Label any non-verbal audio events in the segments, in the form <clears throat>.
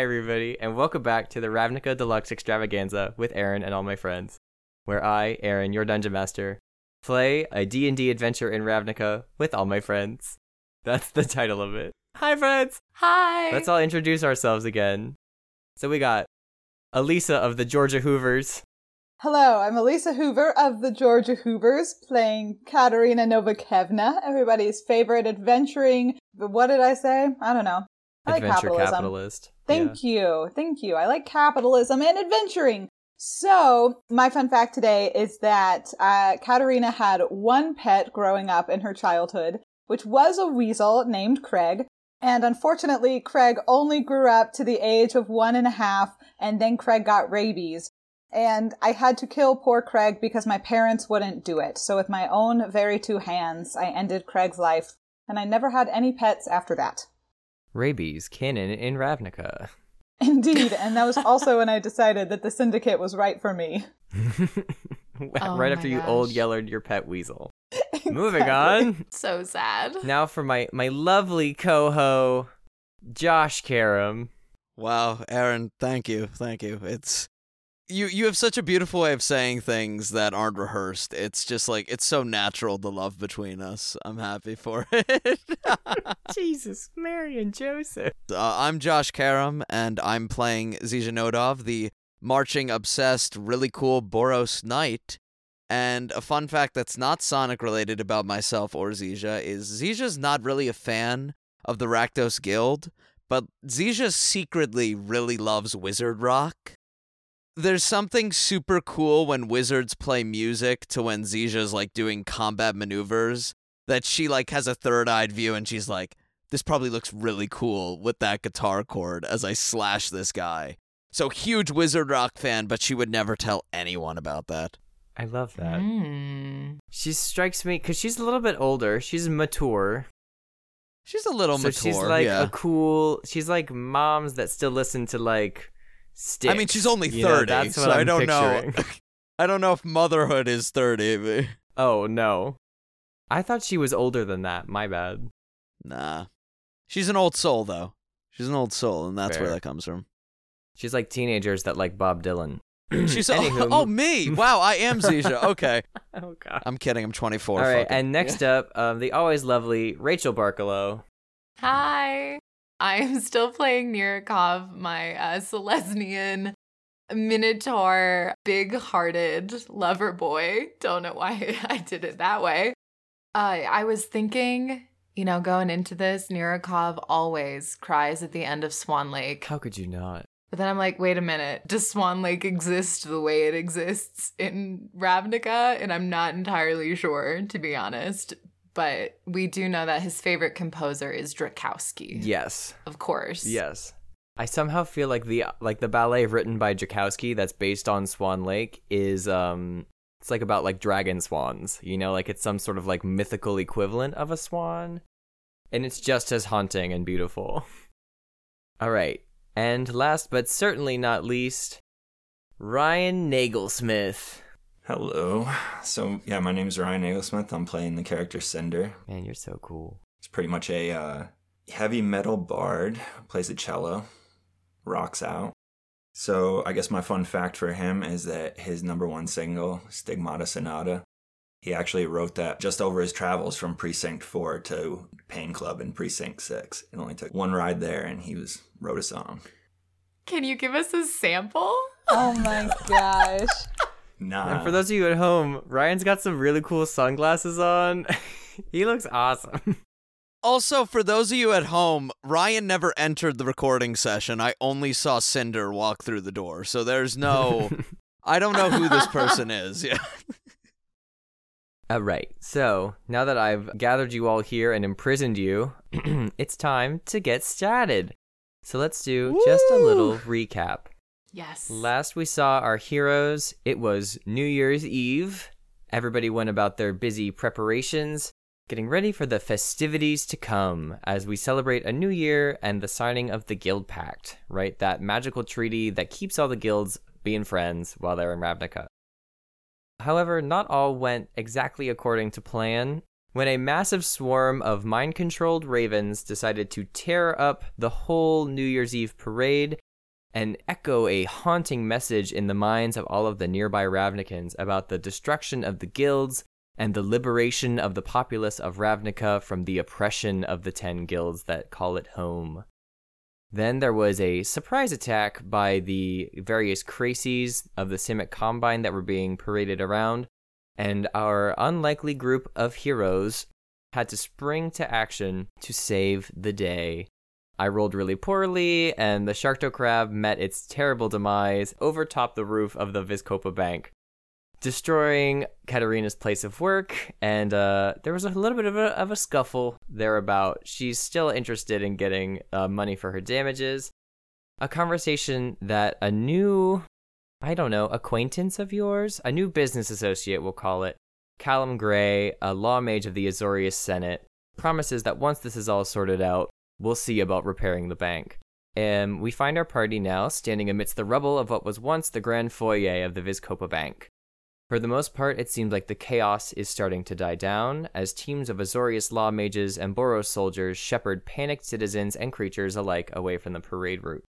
Hi, everybody, and welcome back to the Ravnica Deluxe Extravaganza with Aaron and all my friends, where I, Aaron, your dungeon master, play a D&D adventure in Ravnica with all my friends. That's the title of it. Hi, friends! Hi. Let's all introduce ourselves again. So we got Elisa of the Georgia Hoovers. Hello, I'm Elisa Hoover of the Georgia Hoovers, playing Katerina Novakevna, everybody's favorite adventuring. What did I say? I don't know. I like adventure capitalism. capitalist. Thank you. Thank you. I like capitalism and adventuring. So, my fun fact today is that uh, Katerina had one pet growing up in her childhood, which was a weasel named Craig. And unfortunately, Craig only grew up to the age of one and a half, and then Craig got rabies. And I had to kill poor Craig because my parents wouldn't do it. So, with my own very two hands, I ended Craig's life, and I never had any pets after that. Rabies, canon in Ravnica. <laughs> Indeed, and that was also when I decided that the syndicate was right for me. <laughs> Oh right my after you old gosh. yellered your pet weasel. <laughs> Moving on. so sad. Now for my my lovely coho, Josh Karam. Wow, Aaron, thank you, thank you. It's you. You have such a beautiful way of saying things that aren't rehearsed. It's just like it's so natural the love between us. I'm happy for <laughs> it. <laughs> Jesus, Mary and Joseph. uh, I'm Josh Karam, and I'm playing Zizhenodov, the marching obsessed, really cool Boros Knight. And a fun fact that's not Sonic related about myself or Zizha is Zizha's not really a fan of the Rakdos Guild, but Zizha secretly really loves Wizard Rock. There's something super cool when wizards play music to when Zizha's like doing combat maneuvers that she like has a third-eyed view and she's like, this probably looks really cool with that guitar chord as I slash this guy. So huge Wizard Rock fan, but she would never tell anyone about that. I love that. Mm. She strikes me because she's a little bit older. She's mature. She's a little so mature. she's like yeah. a cool. She's like moms that still listen to like. Styx, I mean, she's only you know? 30, that's what so I'm I don't know. <laughs> I don't know if motherhood is 30. But... oh no, I thought she was older than that. My bad. Nah. She's an old soul, though. She's an old soul, and that's where that comes from. She's like teenagers that like Bob Dylan. <clears throat> She's <clears throat> Anywho, oh, oh, me. Wow, I am <laughs> Zisha. Okay. <laughs> oh god. I'm kidding. I'm 24. All right, and next up, um, the always lovely Rachel Barkalow. Hi. I am still playing Nirikov, my uh, Selesnyan minotaur, big hearted lover boy. Don't know why <laughs> I did it that way. Uh, I was thinking, you know, going into this, Nirikov always cries at the end of Swan Lake. How could you not? But then I'm like, wait a minute. Does Swan Lake exist the way it exists in Ravnica? And I'm not entirely sure, to be honest. But we do know that his favorite composer is Drakowski. Yes. Of course. Yes. I somehow feel like the like the ballet written by Jakowski that's based on Swan Lake is um it's like about like dragon swans, you know, like it's some sort of like mythical equivalent of a swan. And it's just as haunting and beautiful. <laughs> All right. And last but certainly not least, Ryan Naglesmith. Hello. So, yeah, my name is Ryan Naglesmith. I'm playing the character Cinder. Man, you're so cool. He's pretty much a uh, heavy metal bard, plays the cello, rocks out. So, I guess my fun fact for him is that his number one single, Stigmata Sonata, he actually wrote that just over his travels from Precinct 4 to Pain Club in Precinct 6. It only took one ride there and he was wrote a song. Can you give us a sample? Oh my <laughs> gosh. Nah. And for those of you at home, Ryan's got some really cool sunglasses on. <laughs> he looks awesome. <laughs> Also, for those of you at home, Ryan never entered the recording session. I only saw Cinder walk through the door. So there's no. I don't know who this person <laughs> is. Yeah. All right. So now that I've gathered you all here and imprisoned you, <clears throat> it's time to get started. So let's do just a little recap. Yes. Last we saw our heroes, it was New Year's Eve. Everybody went about their busy preparations, getting ready for the festivities to come as we celebrate a new year and the signing of the Guild Pact, right? That magical treaty that keeps all the guilds being friends while they're in Ravnica. However, not all went exactly according to plan. when a massive swarm of mind controlled ravens decided to tear up the whole New Year's Eve parade and echo a haunting message in the minds of all of the nearby Ravnikans about the destruction of the guilds and the liberation of the populace of Ravnica from the oppression of the ten guilds that call it home. Then there was a surprise attack by the various Cracies of the Simic Combine that were being paraded around, and our unlikely group of heroes had to spring to action to save the day. I rolled really poorly, and the Sharktocrab met its terrible demise overtop the roof of the Vizkopa Bank, destroying Katarina's place of work, and uh, there was a little bit of a, of a scuffle thereabout. She's still interested in getting uh, money for her damages. A conversation that a new, I don't know, acquaintance of yours, a new business associate, we'll call it, Callum Gray, a law mage of the Azorius Senate, promises that once this is all sorted out, we'll see about repairing the bank. And we find our party now standing amidst the rubble of what was once the grand foyer of the Vizkopa Bank. For the most part, it seems like the chaos is starting to die down as teams of Azorius law mages and Boros soldiers shepherd panicked citizens and creatures alike away from the parade route.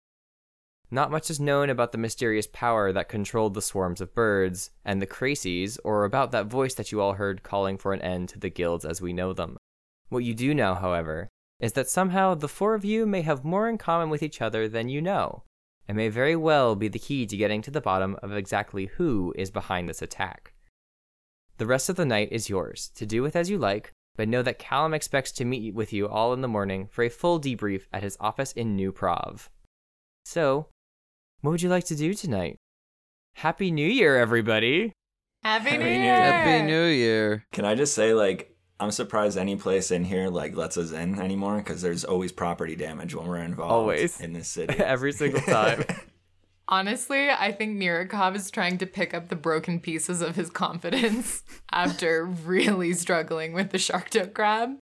Not much is known about the mysterious power that controlled the swarms of birds and the Cracies, or about that voice that you all heard calling for an end to the guilds as we know them. What you do know, however, is that somehow the four of you may have more in common with each other than you know, and may very well be the key to getting to the bottom of exactly who is behind this attack. The rest of the night is yours, to do with as you like, but know that Callum expects to meet with you all in the morning for a full debrief at his office in New Prahv. So, what would you like to do tonight? Happy New Year, everybody! Happy, Happy New New Year! Year. Happy New Year. Can I just say, like, I'm surprised any place in here like lets us in anymore because there's always property damage when we're involved. Always. in this <laughs> city. Every single time. <laughs> Honestly, I think Mirakov is trying to pick up the broken pieces of his confidence <laughs> after really struggling with the Sharktocrab.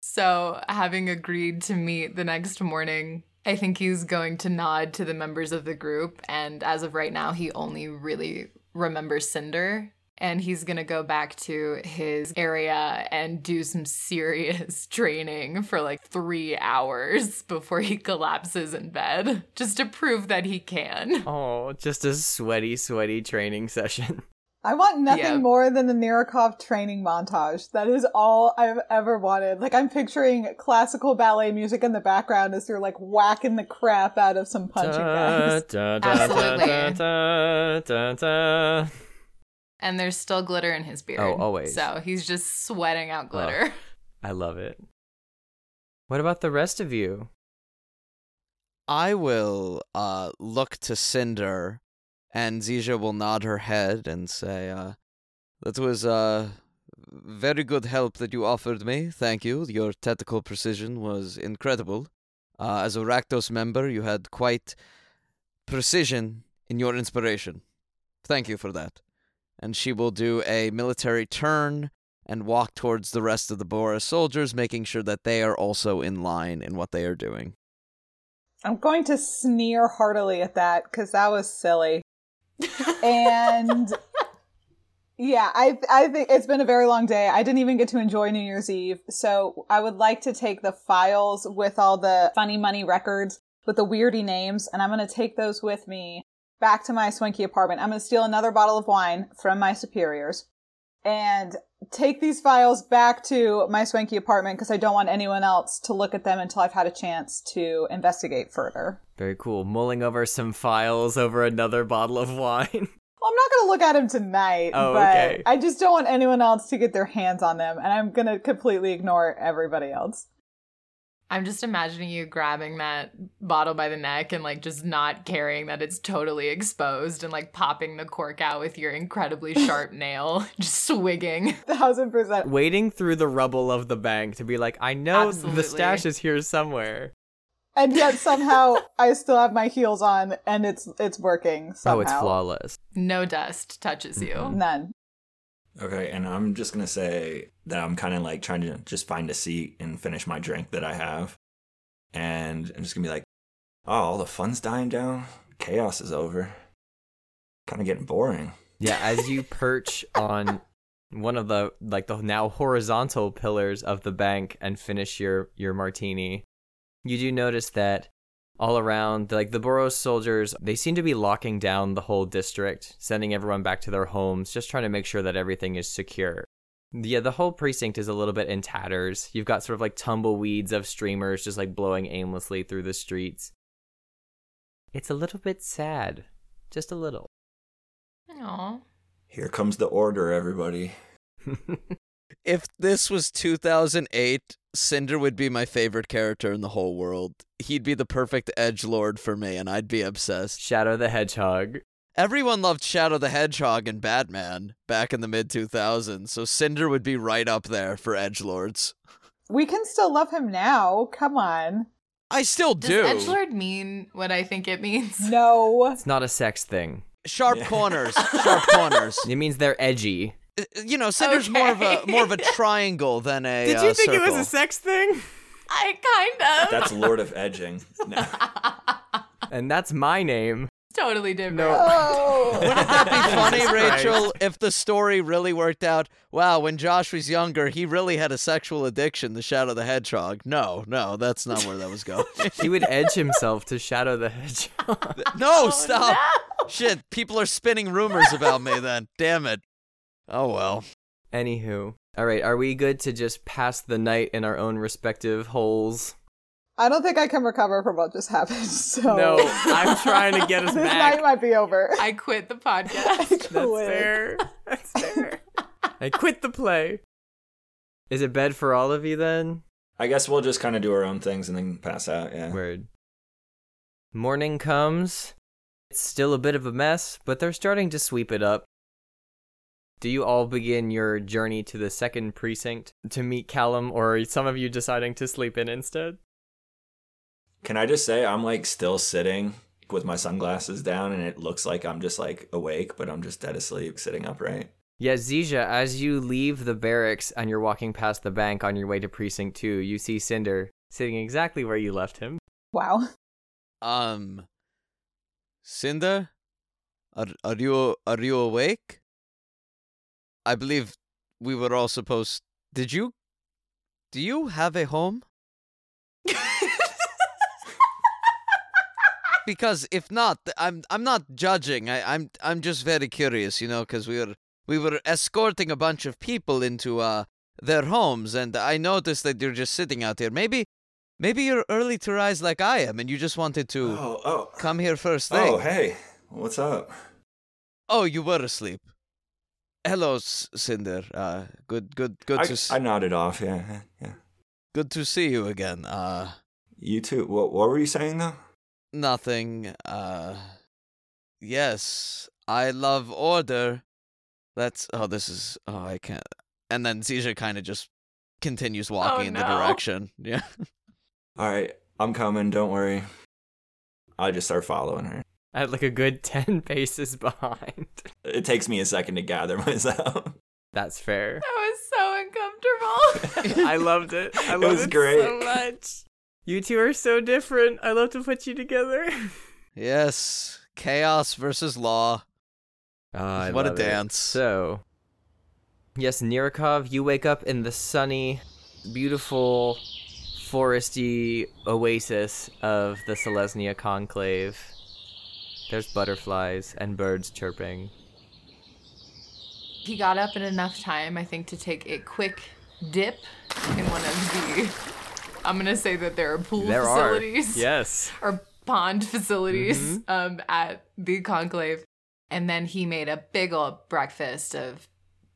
So, having agreed to meet the next morning, I think he's going to nod to the members of the group. And as of right now, he only really remembers Cinder. And he's going to go back to his area and do some serious <laughs> training for like three hours <laughs> before he collapses in bed, just to prove that he can. <laughs> oh, just a sweaty, sweaty training session. I want nothing Yeah. more than the Narikov training montage. That is all I've ever wanted. Like I'm picturing classical ballet music in the background as they're like whacking the crap out of some punching bags. Da, da, da, Absolutely. And there's still glitter in his beard. Oh, always. So he's just sweating out glitter. <laughs> I love it. What about the rest of you? I will uh, look to Cinder, and Zija will nod her head and say, uh, That was uh, very good help that you offered me. Thank you. Your tactical precision was incredible. Uh, as a Rakdos member, you had quite precision in your inspiration. Thank you for that. And she will do a military turn and walk towards the rest of the Boros soldiers, making sure that they are also in line in what they are doing. I'm going to sneer heartily at that because that was silly. and <laughs> yeah, I I think it's been a very long day. I didn't even get to enjoy New Year's Eve, so I would like to take the files with all the funny money records with the weirdy names, and I'm going to take those with me back to my swanky apartment. I'm going to steal another bottle of wine from my superiors and take these files back to my swanky apartment because I don't want anyone else to look at them until I've had a chance to investigate further. Very cool. Mulling over some files over another bottle of wine. <laughs> Well, I'm not going to look at them tonight, Oh, but okay. I just don't want anyone else to get their hands on them, and I'm going to completely ignore everybody else. I'm just imagining you grabbing that bottle by the neck and like just not caring that it's totally exposed and like popping the cork out with your incredibly <laughs> sharp nail, <laughs> just swigging. Thousand percent. Wading through the rubble of the bank to be like, I know the stash is here somewhere. And yet <laughs> somehow I still have my heels on, and it's it's working. Somehow. Oh, it's flawless. No dust touches you. None. Okay, and I'm just gonna say that I'm kind of like trying to just find a seat and finish my drink that I have, and I'm just gonna be like, oh, all the fun's dying down, chaos is over, kind of getting boring. Yeah, as you <laughs> perch on one of the like the now horizontal pillars of the bank and finish your your martini. You do notice that all around like the Boros soldiers, they seem to be locking down the whole district, sending everyone back to their homes, just trying to make sure that everything is secure. Yeah, the whole precinct is a little bit in tatters. You've got sort of like tumbleweeds of streamers just like blowing aimlessly through the streets. It's a little bit sad. Just a little. Aw. Here comes the order, everybody. <laughs> If this was 2008, Cinder would be my favorite character in the whole world. He'd be the perfect edge lord for me, and I'd be obsessed. Shadow the Hedgehog. Everyone loved Shadow the Hedgehog and Batman back in the mid 2000s, so Cinder would be right up there for edge lords. We can still love him now. Come on. I still do. Does do. edgelord mean what I think it means? No. It's not a sex thing. Sharp corners, <laughs> sharp corners. It means they're edgy. Uh, You know, Cinder's more of a more of a triangle than a. Did you uh, think circle. It was a sex thing? I kind of. That's Lord of Edging. No. <laughs> And that's my name. totally different. No. Oh. <laughs> <laughs> Wouldn't that be funny, Rachel, if the story really worked out? Wow, when Josh was younger, he really had a sexual addiction to Shadow the Hedgehog. No, no, that's not where that was going. He would edge himself to Shadow the Hedgehog. no, stop. Shit, people are spinning rumors about me then. Damn it. Oh well. Anywho. All right, are we good to just pass the night in our own respective holes? I don't think I can recover from what just happened. <laughs> So No, I'm <laughs> trying to get us this back. night might be over. I quit the <laughs> I podcast. That's fair. That's fair. I quit the play. Is it bed for all of you then? I guess we'll just kind of do our own things and then pass out. Yeah. Word. Morning comes. It's still a bit of a mess, but they're starting to sweep it up. Do you all begin your journey to the second precinct to meet Callum, or are some of you deciding to sleep in instead? Can I just say I'm like still sitting with my sunglasses down and it looks like I'm just like awake, but I'm just dead asleep, sitting upright. Yeah, Zija, as you leave the barracks and you're walking past the bank on your way to precinct 2, you see Cinder sitting exactly where you left him. Wow. Um Cinder? Are are you are you awake? I believe we were all supposed Did you Do you have a home? because if not, I'm I'm not judging. I, I'm I'm just very curious, you know, because we were we were escorting a bunch of people into uh their homes, and I noticed that you're just sitting out here. Maybe maybe you're early to rise like I am, and you just wanted to Oh, oh. come here first thing. Oh, hey. What's up? Oh, you were asleep. Hello, Cinder. Uh, good, good, good I, to s- I nodded off. Yeah, yeah. good to see you again. Uh, You too. What What were you saying though? nothing. Uh, yes, I love order. That's oh, this is oh, I can't. And then Zija kind of just continues walking in the direction. Yeah. All right, I'm coming. Don't worry. I just start following her. At like a good <laughs> 10 paces behind. It takes me a second to gather <laughs> myself. That's fair. That was so uncomfortable. <laughs> I loved it. I It loved was it great. so much. You two are so different. I love to put you together. yes. Chaos versus law. Ah, I What a love it. dance. So, yes, Nirikov, you wake up in the sunny, beautiful, foresty oasis of the Selesnya Conclave. There's butterflies and birds chirping. he got up in enough time, I think, to take a quick dip in one of the. I'm gonna say that there are pool There facilities. are. Yes. <laughs> or pond facilities Mhm. um, at the conclave. And then he made a big old breakfast of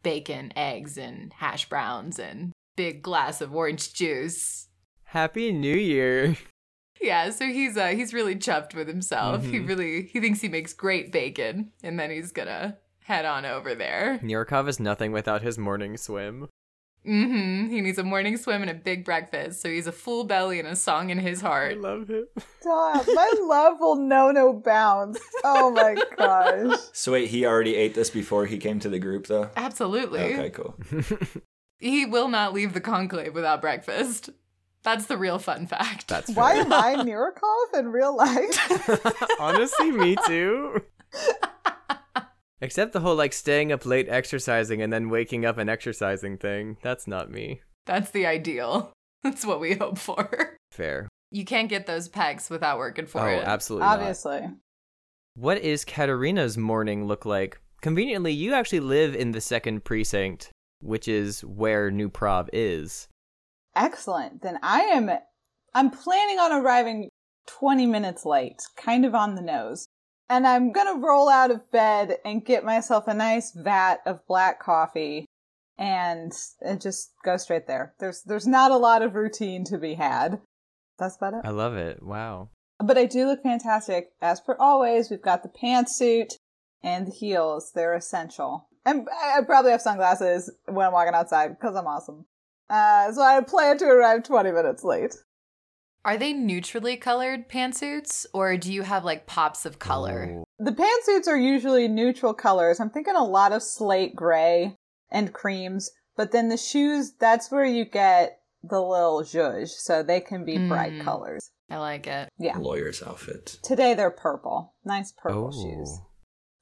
bacon, eggs, and hash browns, and big glass of orange juice. Happy New Year. <laughs> Yeah, so he's uh, he's really chuffed with himself. He Mhm. really he thinks he makes great bacon, and then he's gonna head on over there. Nirikov is nothing without his morning swim. Mm-hmm. He needs a morning swim and a big breakfast, so he's a full belly and a song in his heart. I love him. Stop. My <laughs> love will know no bounds. Oh my gosh. <laughs> So wait, he already ate this before he came to the group, though. Absolutely. Okay, cool. <laughs> He will not leave the conclave without breakfast. That's the real fun fact. That's Why fair. am I <laughs> Mirakov in real life? <laughs> Honestly, me too. <laughs> Except the whole like staying up late exercising and then waking up and exercising thing. That's not me. That's the ideal. That's what we hope for. Fair. You can't get those pecs without working for oh, it. absolutely. not. Obviously. What is Katerina's morning look like? Conveniently, you actually live in the second precinct, which is where New Prahv is. Excellent. Then I am I'm planning on arriving 20 minutes late, kind of on the nose. And I'm going to roll out of bed and get myself a nice vat of black coffee and, and just go straight there. There's there's not a lot of routine to be had. That's about it. I love it. Wow. But I do look fantastic. As per always, we've got the pantsuit and the heels. They're essential. And I I probably have sunglasses when I'm walking outside because I'm awesome. Uh, so I plan to arrive 20 minutes late. Are they neutrally colored pantsuits or do you have like pops of color? The pantsuits are usually neutral colors. I'm thinking a lot of slate gray and creams. But then the shoes, that's where you get the little zhuzh. So they can be bright Mm. colors. I like it. Yeah. Lawyer's outfit. Today they're purple. Nice purple Oh. shoes.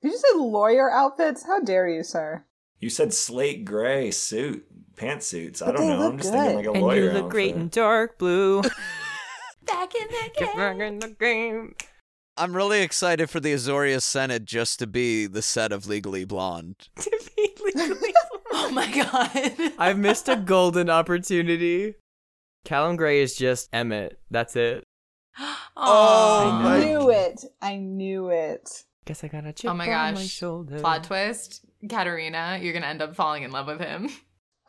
Did you say lawyer outfits? How dare you, sir? You said slate gray suit, pantsuits. I don't know. I'm just thinking like a And lawyer you look great in dark blue. <laughs> Back in the Get back in the game. I'm really excited for the Azorius Senate just to be the set of Legally Blonde. <laughs> To be Legally <laughs> Blonde. oh my god. I've missed a golden opportunity. Callum Gray is just Emmett. That's it. <gasps> Oh, oh I my- knew it. I knew it. Guess I got a oh chip Oh my on my gosh. shoulder. Plot twist. Katarina, you're gonna end up falling in love with him.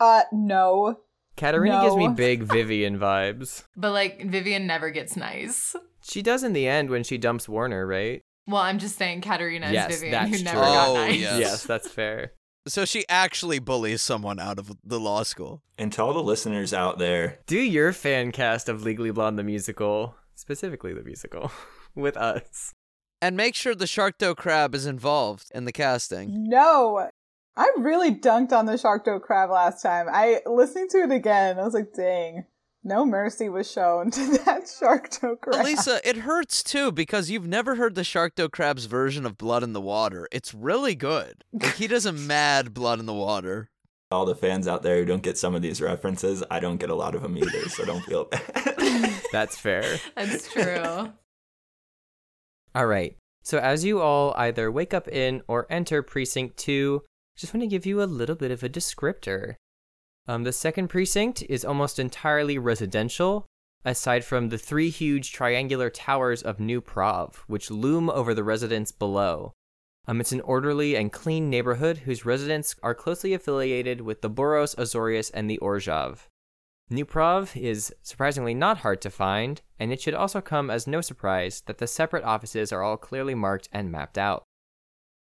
Uh, no. Katarina gives me big <laughs> Vivian vibes. But like Vivian never gets nice. She does in the end when she dumps Warner, right? Well, I'm just saying Katarina is Yes, Vivian that's who true. never got Oh, nice. Yes. Yes, that's fair. So she actually bullies someone out of the law school. And to all the listeners out there, Do your fan cast of Legally Blonde the musical, specifically the musical, <laughs> with us. And make sure the Sharktocrab is involved in the casting. No. I really dunked on the Sharktocrab last time. I listening to it again. I was like, dang, no mercy was shown <laughs> to that Sharkdo crab. Lisa, it hurts too because you've never heard the Sharkdo Crab's version of Blood in the Water. It's really good. Like he does a <laughs> mad Blood in the Water. all the fans out there who don't get some of these references, I don't get a lot of them either, so don't feel bad. <laughs> That's fair. That's true. All right. So as you all either wake up in or enter precinct 2, just want to give you a little bit of a descriptor. Um, the second precinct is almost entirely residential, aside from the three huge triangular towers of New Prahv, which loom over the residents below. Um, it's an orderly and clean neighborhood whose residents are closely affiliated with the Boros, Azorius, and the Orzhov. New Prahv is surprisingly not hard to find, and it should also come as no surprise that the separate offices are all clearly marked and mapped out.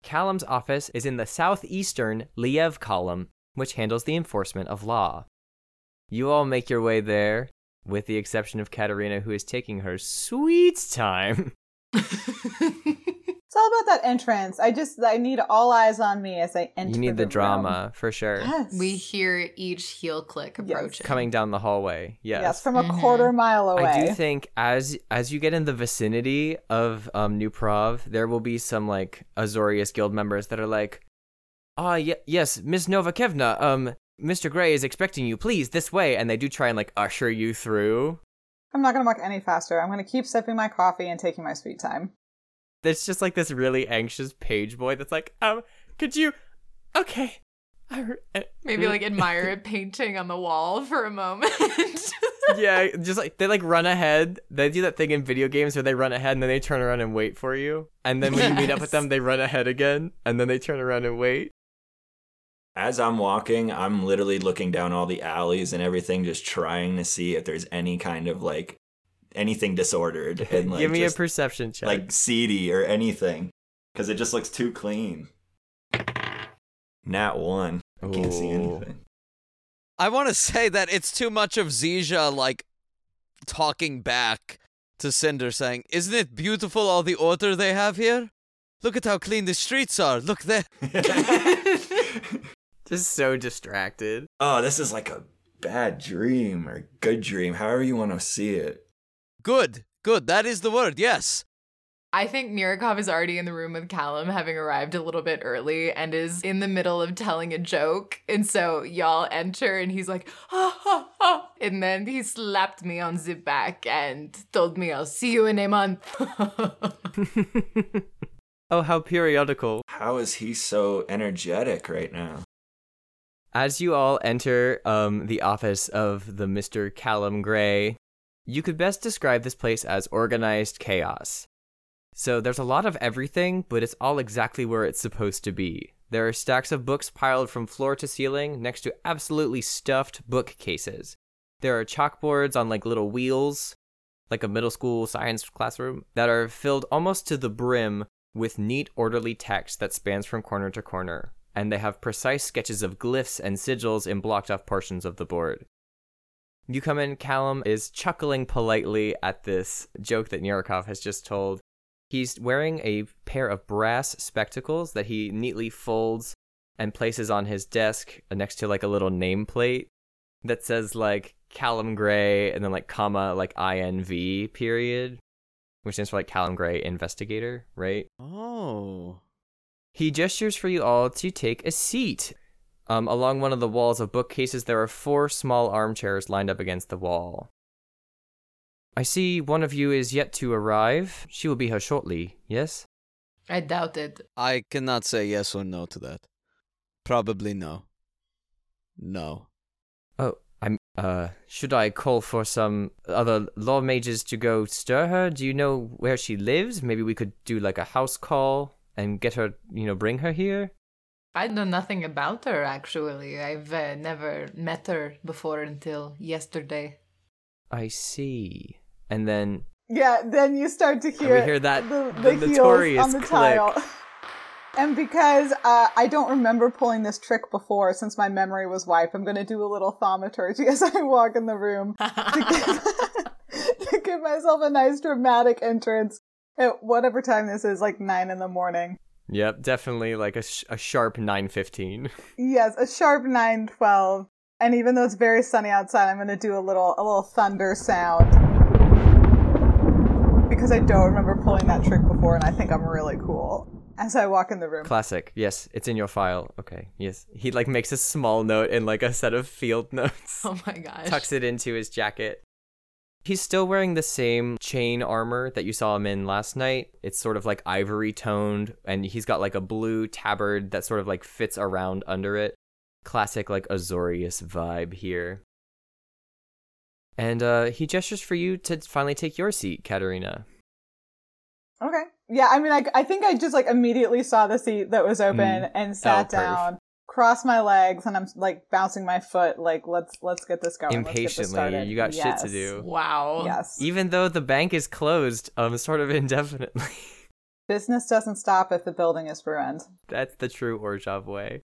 Callum's office is in the southeastern Lyev column, which handles the enforcement of law. You all make your way there, with the exception of Katerina, who is taking her sweet time. <laughs> <laughs> it's all about that entrance. I just I need all eyes on me as I enter. you need the room. drama, for sure. Yes. we hear each heel click approaching. Coming down the hallway, yes. Yes, from a Mhm. quarter mile away. I do think as as you get in the vicinity of um, New Prahv, there will be some like Azorius guild members that are like, "Ah, ye- yes, Miss Novakevna, um, Mr. Gray is expecting you. Please, this way." And they do try and like usher you through. I'm not gonna walk any faster. I'm gonna keep sipping my coffee and taking my sweet time. There's just like this really anxious page boy that's like, "Um, could you? Okay." I re- uh, Maybe like <laughs> admire a painting on the wall for a moment. <laughs> yeah, just like they like run ahead. They do that thing in video games where they run ahead and then they turn around and wait for you. And then when you meet up with them, they run ahead again and then they turn around and wait. As I'm walking, I'm literally looking down all the alleys and everything, just trying to see if there's any kind of like anything disordered <laughs> and like Give me just, a perception check. like seedy or anything, because it just looks too clean. Nat one. I can't see anything. I want to say that it's too much of Zija like talking back to Cinder saying, "Isn't it beautiful all the order they have here? Look at how clean the streets are. Look there." <laughs> <laughs> Just so distracted. oh, this is like a bad dream or good dream, however you want to see it. Good. Good. That is the word. Yes. I think Mirikov is already in the room with Callum, having arrived a little bit early, and is in the middle of telling a joke. And so y'all enter, and he's like, ha ha ha. And then he slapped me on the back and told me, I'll see you in a month. <laughs> oh, how periodical. How is he so energetic right now? As you all enter um, the office of the Mr. Callum Gray, you could best describe this place as organized chaos. So there's a lot of everything, but it's all exactly where it's supposed to be. There are stacks of books piled from floor to ceiling next to absolutely stuffed bookcases. There are chalkboards on like little wheels, like a middle school science classroom, that are filled almost to the brim with neat, orderly text that spans from corner to corner, and they have precise sketches of glyphs and sigils in blocked off portions of the board. You come in, Callum is chuckling politely at this joke that Nirikov has just told. He's wearing a pair of brass spectacles that he neatly folds and places on his desk next to like a little nameplate that says like Callum Gray and then like comma like INV period, which stands for like Callum Gray investigator, right? Oh. He gestures for you all to take a seat. Um, along one of the walls of bookcases, there are four small armchairs lined up against the wall. I see one of you is yet to arrive. She will be here shortly, yes? I doubt it. I cannot say yes or no to that. Probably no. No. Oh, I'm, uh, should I call for some other law mages to go stir her? Do you know where she lives? Maybe we could do like a house call and get her, you know, bring her here? I know nothing about her, actually. I've uh, never met her before until yesterday. I see. And then Yeah, then you start to hear, we hear that the, the, the heels notorious on the click. tile. <laughs> And because uh, I don't remember pulling this trick before, since my memory was wiped, I'm going to do a little thaumaturgy <laughs> as I walk in the room <laughs> to give, to give myself a nice dramatic entrance at whatever time this is, like nine in the morning. Yep, definitely like a, sh- a sharp 915. <laughs> Yes, a sharp nine twelve. And even though it's very sunny outside, I'm going to do a little a little thunder sound because I don't remember pulling that trick before, and I think I'm really cool. As I walk in the room, Classic. Yes, it's in your file. Okay. Yes. He like makes a small note in like a set of field <laughs> notes. Oh my gosh. tucks it into his jacket. He's still wearing the same chain armor that you saw him in last night. It's sort of like ivory toned, and he's got like a blue tabard that sort of like fits around under it. Classic like Azorius vibe here. And uh, he gestures for you to finally take your seat, Katerina. okay, yeah. I mean, I, I think I just like immediately saw the seat that was open Mm. and sat perf. down, crossed my legs, and I'm like bouncing my foot. Like, let's let's get this going. Let's get this Impatiently, you got shit to do. Wow. Yes. Even though the bank is closed, um, sort of <laughs> indefinitely. Business doesn't stop if the building is ruined. That's the true Orzhov way.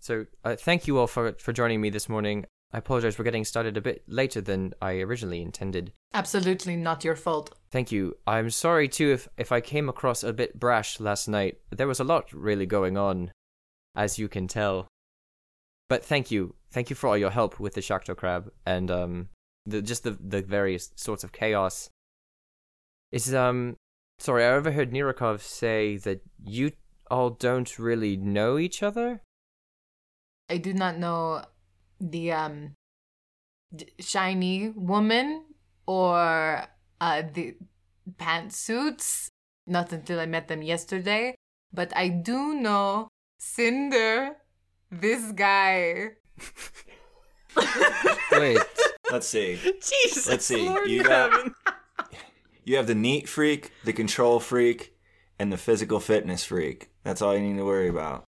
So, uh, thank you all for, for joining me this morning. I apologize for getting started a bit later than I originally intended. Absolutely not your fault. Thank you. I'm sorry too if, if I came across a bit brash last night. There was a lot really going on, as you can tell. But thank you. Thank you for all your help with the Sharktocrab and um the just the, the various sorts of chaos. Is um sorry, I overheard Nirikov say that you all don't really know each other? I do not know the um shiny woman or uh the pantsuits not until I met them yesterday, but I do know Cinder, this guy. Wait. Let's see. Jesus. Let's see. Lord You in got- You have the neat freak, the control freak, and the physical fitness freak. That's all you need to worry about.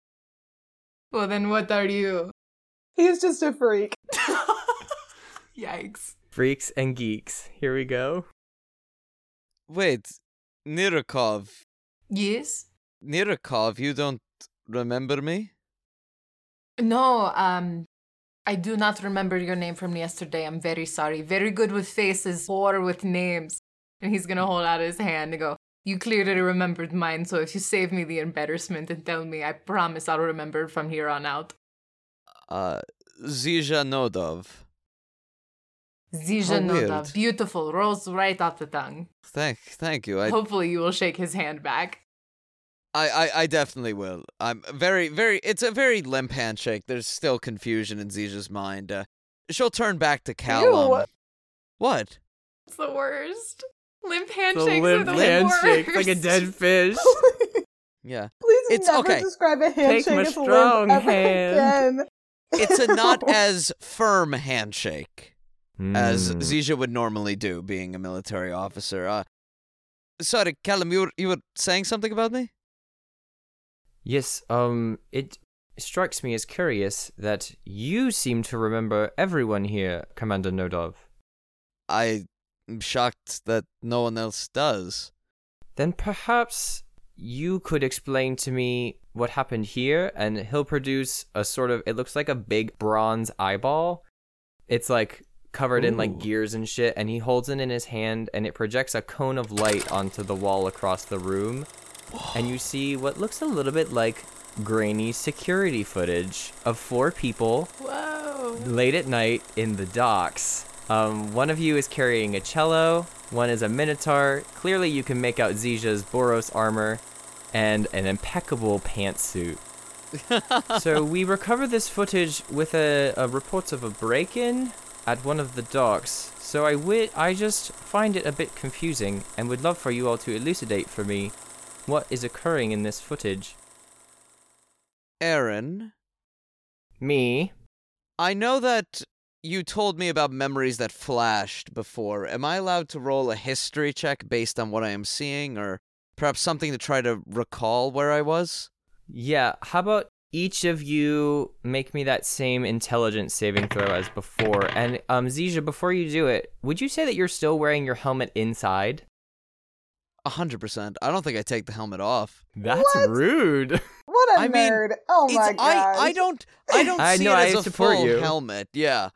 Well, then what are you? He's just a freak. <laughs> Yikes. Freaks and geeks. Here we go. Wait. Nirikov. Yes? Nirikov, you don't remember me? No, um, I do not remember your name from yesterday. I'm very sorry. Very good with faces, poor with names. And he's gonna hold out his hand and go, You clearly remembered mine, so if you save me the embarrassment and tell me, I promise I'll remember from here on out. Uh, Zizha Nodov. Zijanoda, weird. beautiful, rolls right off the tongue. Thank, thank you. I, Hopefully, you will shake his hand back. I, I, I definitely will. I'm very, very. It's a very limp handshake. There's still confusion in Zija's mind. Uh, she'll turn back to Callum. What? It's the worst. Limp The handshakes limp are the handshake, worst. like a dead fish. <laughs> Yeah. Please It's never okay. describe a handshake my as limp strong ever hand. again. It's a not <laughs> as firm handshake as Hmm. Zija would normally do, being a military officer. Uh, sorry, Callum, you were you were saying something about me? Yes, um, it strikes me as curious that you seem to remember everyone here, Commander Nodov. I am shocked that no one else does. Then perhaps you could explain to me what happened here, and he'll produce a sort of, it looks like a big bronze eyeball. It's like covered in like gears and shit, and he holds it in his hand, and it projects a cone of light onto the wall across the room. And you see what looks a little bit like grainy security footage of four people Whoa. late at night in the docks. Um, one of you is carrying a cello, one is a minotaur. Clearly, you can make out Zija's Boros armor and an impeccable pantsuit. <laughs> so we recover this footage with a, a reports of a break-in at one of the docks. So I wi- I just find it a bit confusing and would love for you all to elucidate for me what is occurring in this footage. Aaron, Me, I know that you told me about memories that flashed before. Am I allowed to roll a history check based on what I am seeing, or perhaps something to try to recall where I was? Yeah, how about each of you make me that same intelligence saving throw as before? And um Zija, before you do it, would you say that you're still wearing your helmet inside? A hundred percent. I don't think I take the helmet off. That's What? rude. What a I mean, nerd! Oh my god! I I don't I don't <laughs> I see know, it as a support full you. helmet. Yeah.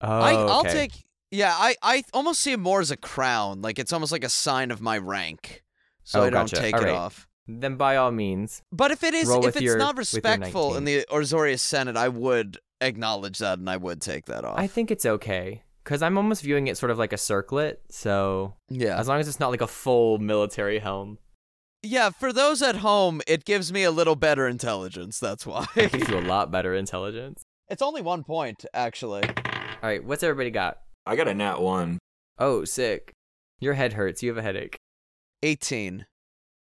Oh, I I'll okay. take yeah, I I almost see it more as a crown. Like it's almost like a sign of my rank. So Oh, I don't gotcha. take All it right. off. Then by all means. But if it is Roll if it's your- not respectful in the Orzorius Senate, I would acknowledge that and I would take that off. I think it's okay. Cause I'm almost viewing it sort of like a circlet, so yeah. as long as it's not like a full military helm. Yeah, for those at home, it gives me a little better intelligence. That's why. <laughs> It gives you a lot better intelligence. it's only one point, actually. Alright, what's everybody got? I got a nat one. Oh, sick. Your head hurts, you have a headache. 18.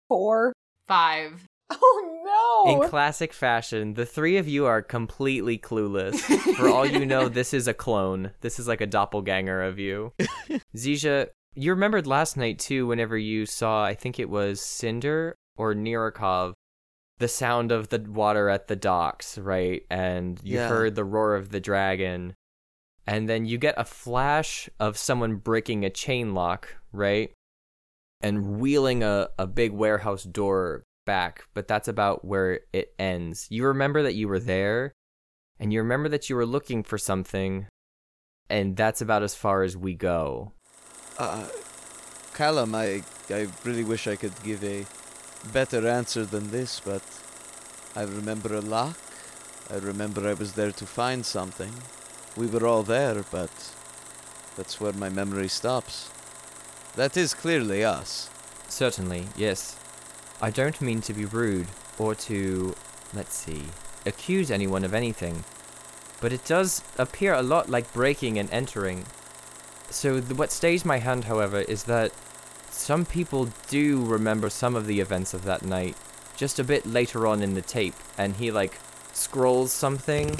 four. Five. <laughs> Oh no! In classic fashion, the three of you are completely clueless. For all you know, <laughs> this is a clone. This is like a doppelganger of you. <laughs> Zija, you remembered last night too, whenever you saw, I think it was Cinder or Nirikov, the sound of the water at the docks, right? And you Yeah. heard the roar of the dragon. And then you get a flash of someone breaking a chain lock, right? And wheeling a, a big warehouse door back, but that's about where it ends. You remember that you were there, and you remember that you were looking for something, and that's about as far as we go. Uh, Callum, I, I really wish I could give a better answer than this, but I remember a lock. I remember I was there to find something. We were all there, but that's where my memory stops. That is clearly us. Certainly, yes. I don't mean to be rude, or to, let's see, accuse anyone of anything, but it does appear a lot like breaking and entering. So, what stays my hand, however, is that some people do remember some of the events of that night, just a bit later on in the tape, and he, like, scrolls something,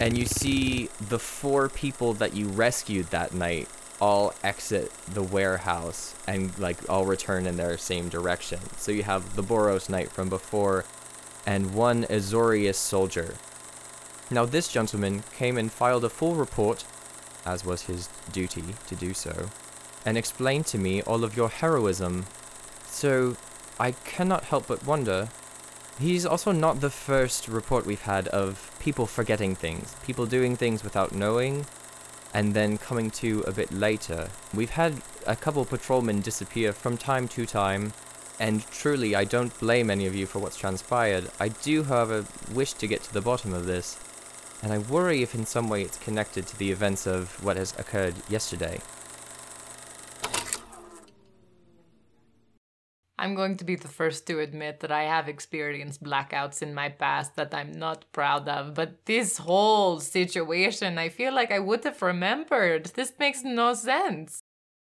and you see the four people that you rescued that night all exit the warehouse and like all return in their same direction. So you have the Boros knight from before and one Azorius soldier. Now this gentleman came and filed a full report, as was his duty to do so, and explained to me all of your heroism. So I cannot help but wonder. He's also not the first report we've had of people forgetting things, people doing things without knowing, and then coming to a bit later. We've had a couple patrolmen disappear from time to time, and truly I don't blame any of you for what's transpired. I do, however, wish to get to the bottom of this. And I worry if in some way it's connected to the events of what has occurred yesterday. I'm going to be the first to admit that I have experienced blackouts in my past that I'm not proud of, but this whole situation, I feel like I would have remembered. This makes no sense.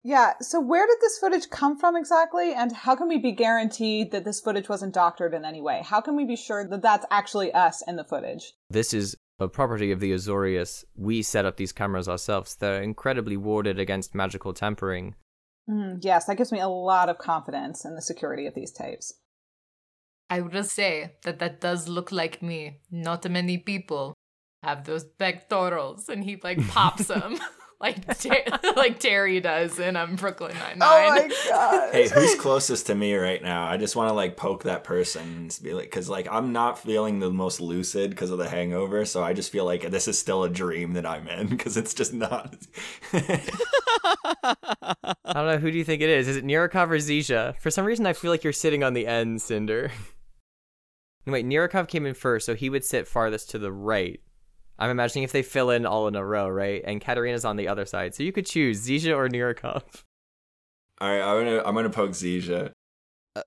Yeah, so where did this footage come from exactly? And how can we be guaranteed that this footage wasn't doctored in any way? How can we be sure that that's actually us in the footage? This is a property of the Azorius. We set up these cameras ourselves. They're incredibly warded against magical tampering. Mm, yes, that gives me a lot of confidence in the security of these tapes. I would just say that that does look like me. Not many people have those pectorals, and he like pops <laughs> them. Like Ter- <laughs> like Terry does in um, Brooklyn Nine Oh Nine. god. Hey, who's closest to me right now? I just want to like poke that person and be like, because like I'm not feeling the most lucid because of the hangover, so I just feel like this is still a dream that I'm in because it's just not. <laughs> I don't know, who do you think it is? Is it Nirikov or Zisha? For some reason, I feel like you're sitting on the end, Cinder. <laughs> No, Wait, Nirikov came in first, so he would sit farthest to the right. I'm imagining if they fill in all in a row, right? And Katarina's on the other side, so you could choose Zisha or Nirikov. All right, I'm gonna I'm gonna poke Zisha. Uh,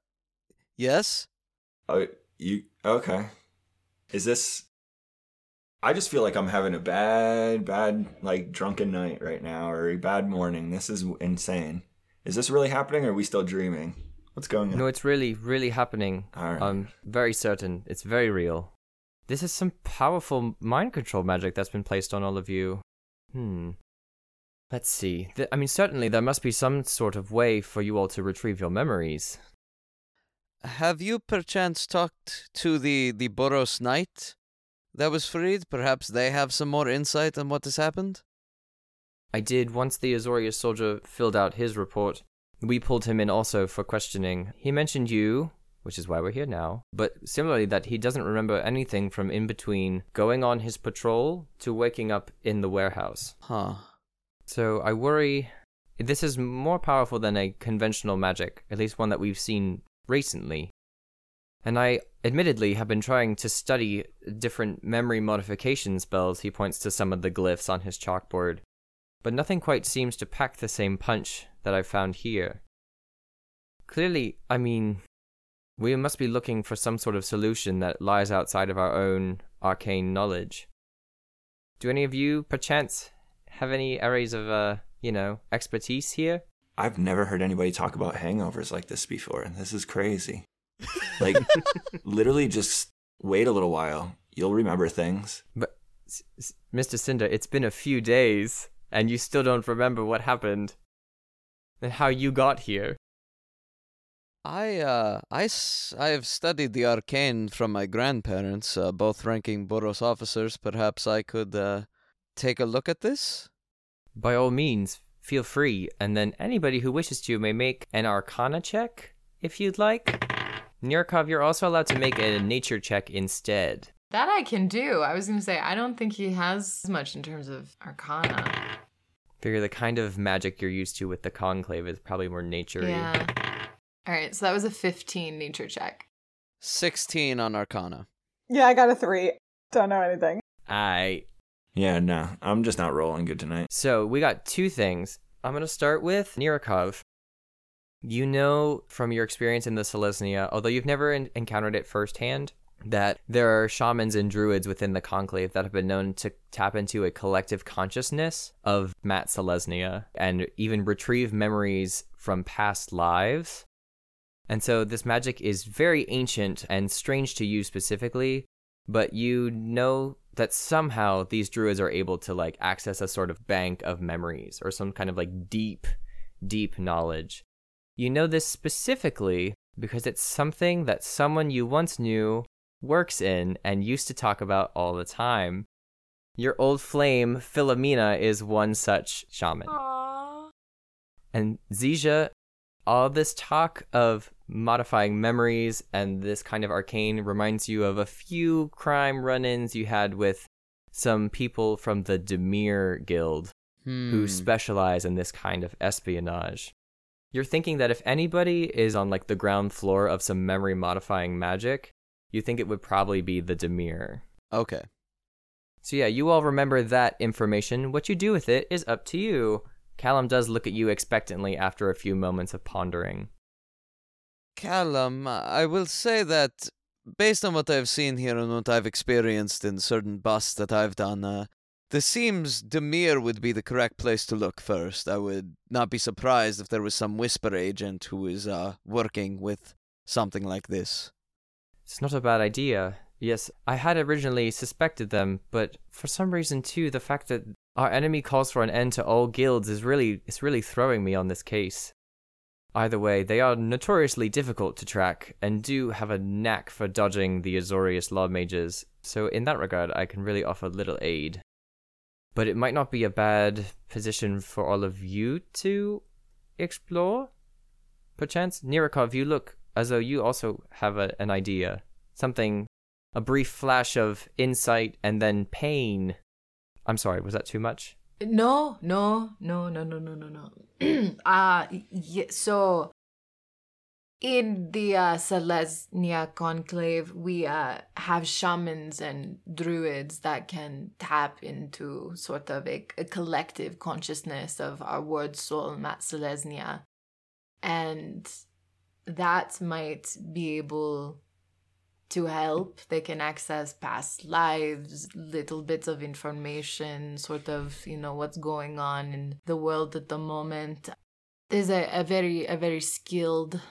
yes? Oh, you okay? Is this? I just feel like I'm having a bad, bad like drunken night right now, or a bad morning. This is insane. Is this really happening, or are we still dreaming? What's going on? No, it's really, really happening. All right. I'm very certain. It's very real. This is some powerful mind control magic that's been placed on all of you. Hmm. Let's see. Th- I mean, certainly there must be some sort of way for you all to retrieve your memories. Have you perchance talked to the, the Boros Knight that was freed? Perhaps they have some more insight on what has happened? I did once the Azorius soldier filled out his report. We pulled him in also for questioning. He mentioned you, which is why we're here now, but similarly that he doesn't remember anything from in between going on his patrol to waking up in the warehouse. Huh. So I worry this is more powerful than a conventional magic, at least one that we've seen recently. And I admittedly have been trying to study different memory modification spells. He points to some of the glyphs on his chalkboard, but nothing quite seems to pack the same punch that I've found here. Clearly, I mean, we must be looking for some sort of solution that lies outside of our own arcane knowledge. Do any of you, perchance, have any areas of, uh, you know, expertise here? I've never heard anybody talk about hangovers like this before. This is crazy. Like, <laughs> literally, just wait a little while. You'll remember things. But, S- S- Mr. Cinder, it's been a few days, and you still don't remember what happened and how you got here. I, uh, I, s- I have studied the arcane from my grandparents, uh, both ranking Boros officers. Perhaps I could, uh, take a look at this? By all means, feel free, and then anybody who wishes to may make an arcana check if you'd like. Nirkov, you're also allowed to make a nature check instead. That I can do. I was going to say, I don't think he has much in terms of arcana. Figure the kind of magic you're used to with the conclave is probably more nature Yeah. All right, so that was a 15 nature check. 16 on Arcana. Yeah, I got a three. Don't know anything. I Yeah, no, I'm just not rolling good tonight. So we got two things. I'm gonna start with Nirikov. You know from your experience in the Selesnya, although you've never en- encountered it firsthand, that there are shamans and druids within the conclave that have been known to tap into a collective consciousness of Matt Selesnya and even retrieve memories from past lives. And so this magic is very ancient and strange to you specifically, but you know that somehow these druids are able to like access a sort of bank of memories or some kind of like deep, deep knowledge. You know this specifically because it's something that someone you once knew works in and used to talk about all the time. Your old flame, Philomena, is one such shaman. Aww. And Zija, all this talk of modifying memories and this kind of arcane reminds you of a few crime run ins you had with some people from the Dimir Guild who Hmm. specialize in this kind of espionage. You're thinking that if anybody is on like the ground floor of some memory modifying magic, you think it would probably be the Dimir. Okay. So yeah, you all remember that information. What you do with it is up to you. Callum does look at you expectantly after a few moments of pondering. Callum, I will say that based on what I've seen here and what I've experienced in certain busts that I've done, uh, this seems Dimir would be the correct place to look first. I would not be surprised if there was some whisper agent who is uh, working with something like this. It's not a bad idea. Yes, I had originally suspected them, but for some reason too, the fact that our enemy calls for an end to all guilds is really it's really throwing me on this case. Either way, they are notoriously difficult to track and do have a knack for dodging the Azorius law mages, so in that regard I can really offer little aid. But it might not be a bad position for all of you to explore? Perchance, Nirikov, you look as though you also have a, an idea. Something, a brief flash of insight and then pain. I'm sorry, was that too much? No, no, no, no, no, no, no, no. <clears throat> uh, yeah, so in the uh, Selesnya conclave, we uh, have shamans and druids that can tap into sort of a, a collective consciousness of our word soul, Mat'Selesnya. And that might be able to help. They can access past lives, little bits of information, sort of, you know, what's going on in the world at the moment. There's a, a very a very skilled,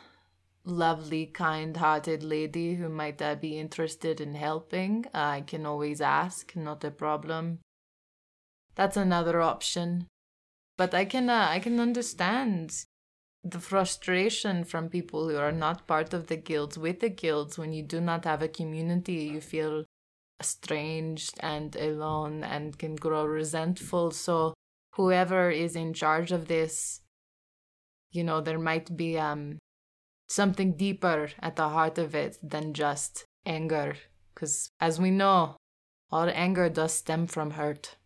lovely, kind-hearted lady who might uh, be interested in helping. Uh, I can always ask, not a problem. That's another option. But I can uh, I can understand the frustration from people who are not part of the guilds with the guilds when you do not have a community you feel estranged and alone and can grow resentful so whoever is in charge of this you know there might be um something deeper at the heart of it than just anger because as we know all anger does stem from hurt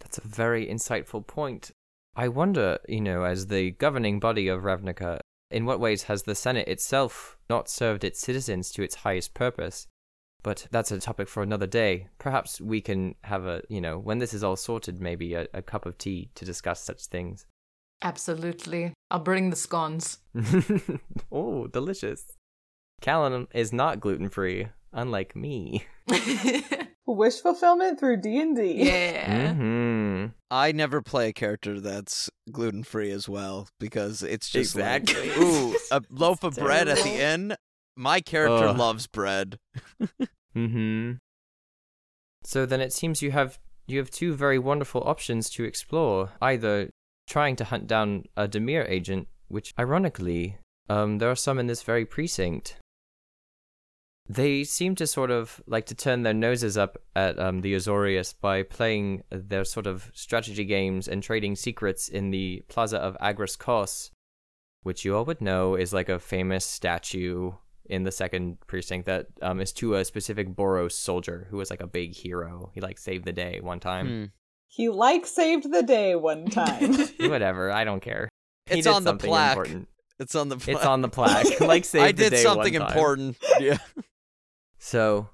That's a very insightful point. I wonder, you know, as the governing body of Ravnica, in what ways has the Senate itself not served its citizens to its highest purpose? But that's a topic for another day. Perhaps we can have a, you know, when this is all sorted, maybe a, a cup of tea to discuss such things. absolutely i'll bring the scones <laughs> oh, delicious. Callan is not gluten free, unlike me. <laughs> <laughs> Wish fulfillment through D and D. yeah hmm I never play a character that's gluten free as well because it's just Exactly. like, <laughs> ooh, <laughs> a loaf of bread at the end. My character Ugh. loves bread. <laughs> hmm So then it seems you have you have two very wonderful options to explore. Either trying to hunt down a Dimir agent, which ironically, um, there are some in this very precinct. They seem to sort of like to turn their noses up at um, the Azorius by playing their sort of strategy games and trading secrets in the Plaza of Agrus Kos, which you all would know is like a famous statue in the second precinct that um, is to a specific Boros soldier who was like a big hero. He like saved the day one time. Hmm. He like saved the day one time. <laughs> Whatever, I don't care. He It's on the plaque. Important. It's on the. It's on the plaque. <laughs> like saved I the did day something one time. important. <laughs> Yeah. So,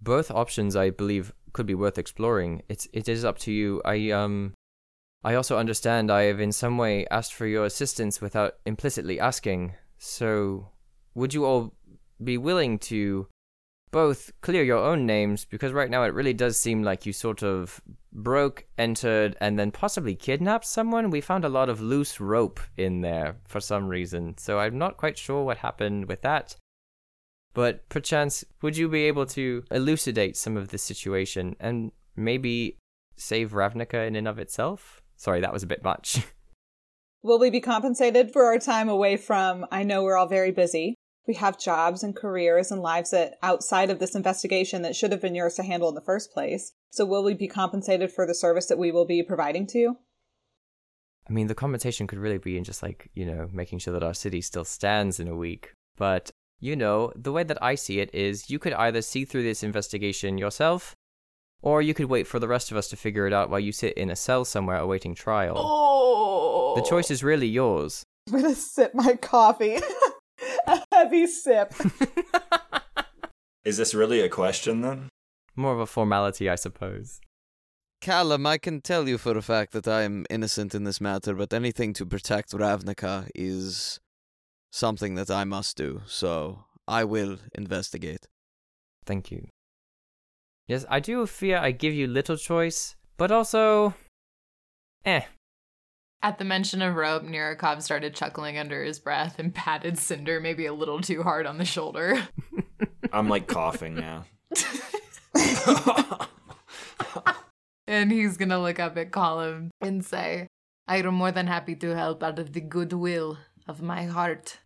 both options I believe could be worth exploring. It's it is up to you. I um, I also understand I have in some way asked for your assistance without implicitly asking. So, would you all be willing to both clear your own names because right now it really does seem like you sort of broke, entered, and then possibly kidnapped someone. We found a lot of loose rope in there for some reason, so I'm not quite sure what happened with that. But perchance, would you be able to elucidate some of this situation and maybe save Ravnica in and of itself? Sorry, that was a bit much. <laughs> Will we be compensated for our time away from? I know we're all very busy. We have jobs and careers and lives that outside of this investigation that should have been yours to handle in the first place. So will we be compensated for the service that we will be providing to you? I mean, the compensation could really be in just like, you know, making sure that our city still stands in a week. But, you know, the way that I see it is you could either see through this investigation yourself, or you could wait for the rest of us to figure it out while you sit in a cell somewhere awaiting trial. Oh. The choice is really yours. <laughs> I'm gonna sip my coffee. <laughs> a heavy sip. <laughs> Is this really a question then? More of a formality, I suppose. Callum, I can tell you for a fact that I am innocent in this matter, but anything to protect Ravnica is something that I must do, so I will investigate. Thank you. Yes, I do fear I give you little choice, but also. Eh. At the mention of rope, Nirikov started chuckling under his breath and <laughs> patted Cinder maybe a little too hard on the shoulder. <laughs> I'm like coughing now. <laughs> and he's gonna look up at Colin and say, I am more than happy to help out of the goodwill of my heart.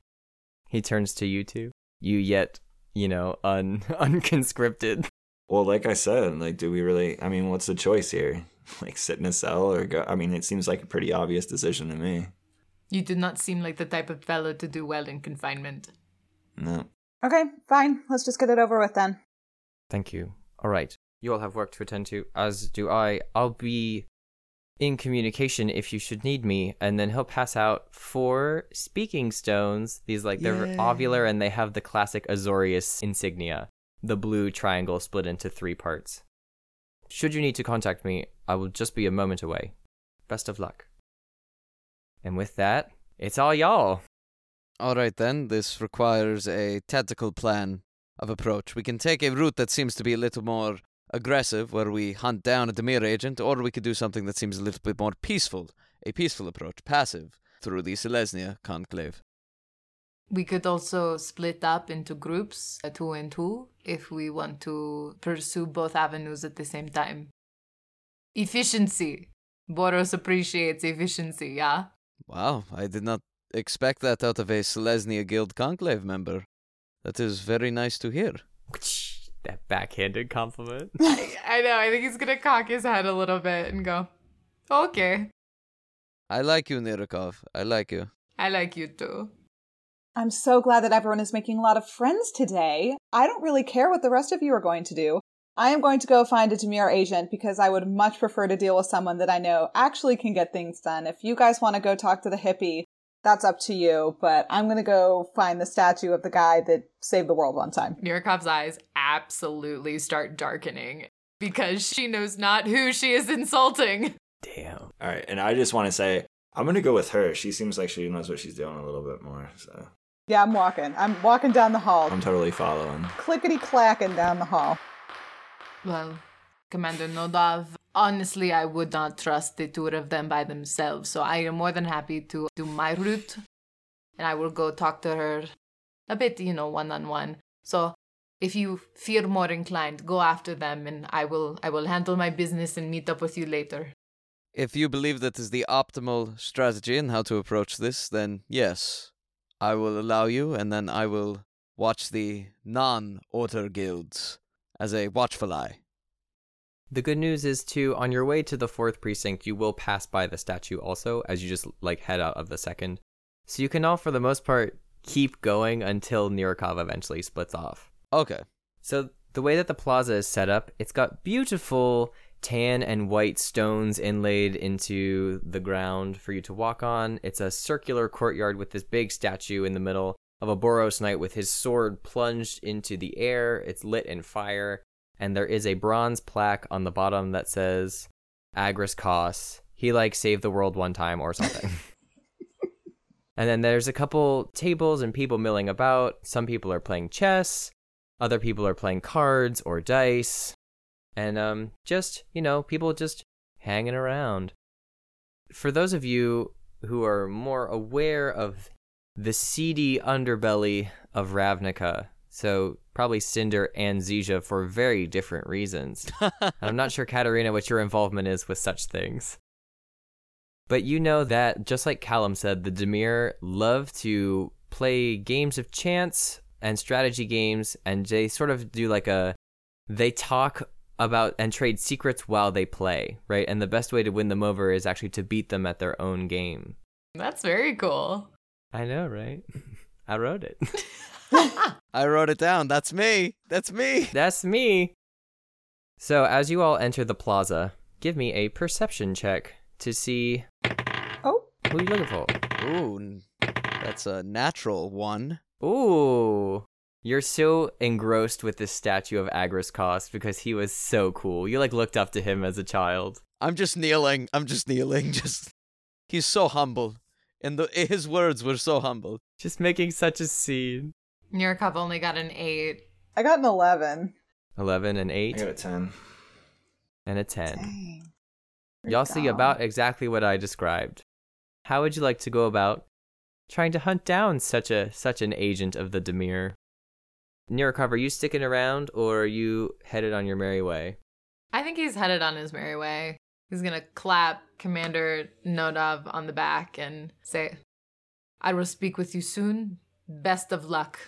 He turns to you two. You yet, you know, un <laughs> unconscripted. Well, like I said, like, do we really? I mean, what's the choice here? <laughs> Like, sit in a cell or go? I mean, it seems like a pretty obvious decision to me. You do not seem like the type of fellow to do well in confinement. No. Okay, fine. Let's just get it over with then. Thank you. All right. You all have work to attend to, as do I. I'll be in communication if you should need me, and then he'll pass out four speaking stones. These like they're Yay. ovular and they have the classic Azorius insignia, the blue triangle split into three parts. Should you need to contact me, I will just be a moment away. Best of luck. And with that, it's all y'all. All right, then, this requires a tactical plan of approach. We can take a route that seems to be a little more aggressive, where we hunt down a Dimir agent, or we could do something that seems a little bit more peaceful, a peaceful approach, passive, through the Selesnya conclave. We could also split up into groups, two and two, if we want to pursue both avenues at the same time. Efficiency. Boros appreciates efficiency, yeah? Wow, I did not expect that out of a Selesnya Guild conclave member. That is very nice to hear. That backhanded compliment. I, <laughs> I know, I think he's gonna cock his head a little bit and go, okay, I like you, Nirikov. I like you. I like you too. I'm so glad that everyone is making a lot of friends today. I don't really care what the rest of you are going to do. I am going to go find a Dimir agent because I would much prefer to deal with someone that I know actually can get things done. If you guys want to go talk to the hippie, that's up to you, but I'm going to go find the statue of the guy that saved the world one time. Nirikov's eyes absolutely start darkening because she knows not who she is insulting. Damn. All right, and I just want to say I'm gonna go with her. She seems like she knows what she's doing a little bit more. So Yeah, I'm walking. I'm walking down the hall, I'm totally following. clickety clacking down the hall. Well, Commander Nodov, honestly, I would not trust the two of them by themselves, so I am more than happy to do my route, and I will go talk to her a bit, you know, one on one. So if you feel more inclined, go after them, and I will I will handle my business and meet up with you later. If you believe that is the optimal strategy and how to approach this, then yes, I will allow you, and then I will watch the non order guilds as a watchful eye. The good news is too, on your way to the fourth precinct, you will pass by the statue also as you just like head out of the second. So you can all, for the most part, keep going until Nirikov eventually splits off. Okay. So the way that the plaza is set up, it's got beautiful tan and white stones inlaid into the ground for you to walk on. It's a circular courtyard with this big statue in the middle of a Boros knight with his sword plunged into the air. It's lit in fire, and there is a bronze plaque on the bottom that says Agrus Kos. He like saved the world one time or something. <laughs> and then there's a couple tables and people milling about. Some people are playing chess. Other people are playing cards or dice. And um just, you know, people just hanging around. For those of you who are more aware of the seedy underbelly of Ravnica, so probably Cinder and Zija for very different reasons. <laughs> I'm not sure, Katarina, what your involvement is with such things. But you know that, just like Callum said, the Dimir love to play games of chance and strategy games, and they sort of do like a. They talk about and trade secrets while they play, right? And the best way to win them over is actually to beat them at their own game. That's very cool. I know, right? <laughs> I wrote it. <laughs> <laughs> I wrote it down. That's me. That's me. That's me. So, as you all enter the plaza, give me a perception check to see Oh, who are you're looking for. Ooh, that's a natural one. Ooh, You're so engrossed with this statue of Agrus Kos because he was so cool. You like looked up to him as a child. I'm just kneeling. I'm just kneeling. <laughs> Just he's so humble, and the his words were so humble. Just making such a scene. Nurkov only got an eight. I got an 11. 11 and I 8 got a 10. and a 10. Dang. Y'all see about exactly what I described. How would you like to go about trying to hunt down such a such an agent of the Dimir? Nirikov, are you sticking around or are you headed on your merry way? I think he's headed on his merry way. He's gonna clap Commander Nodov on the back and say, I will speak with you soon. Best of luck.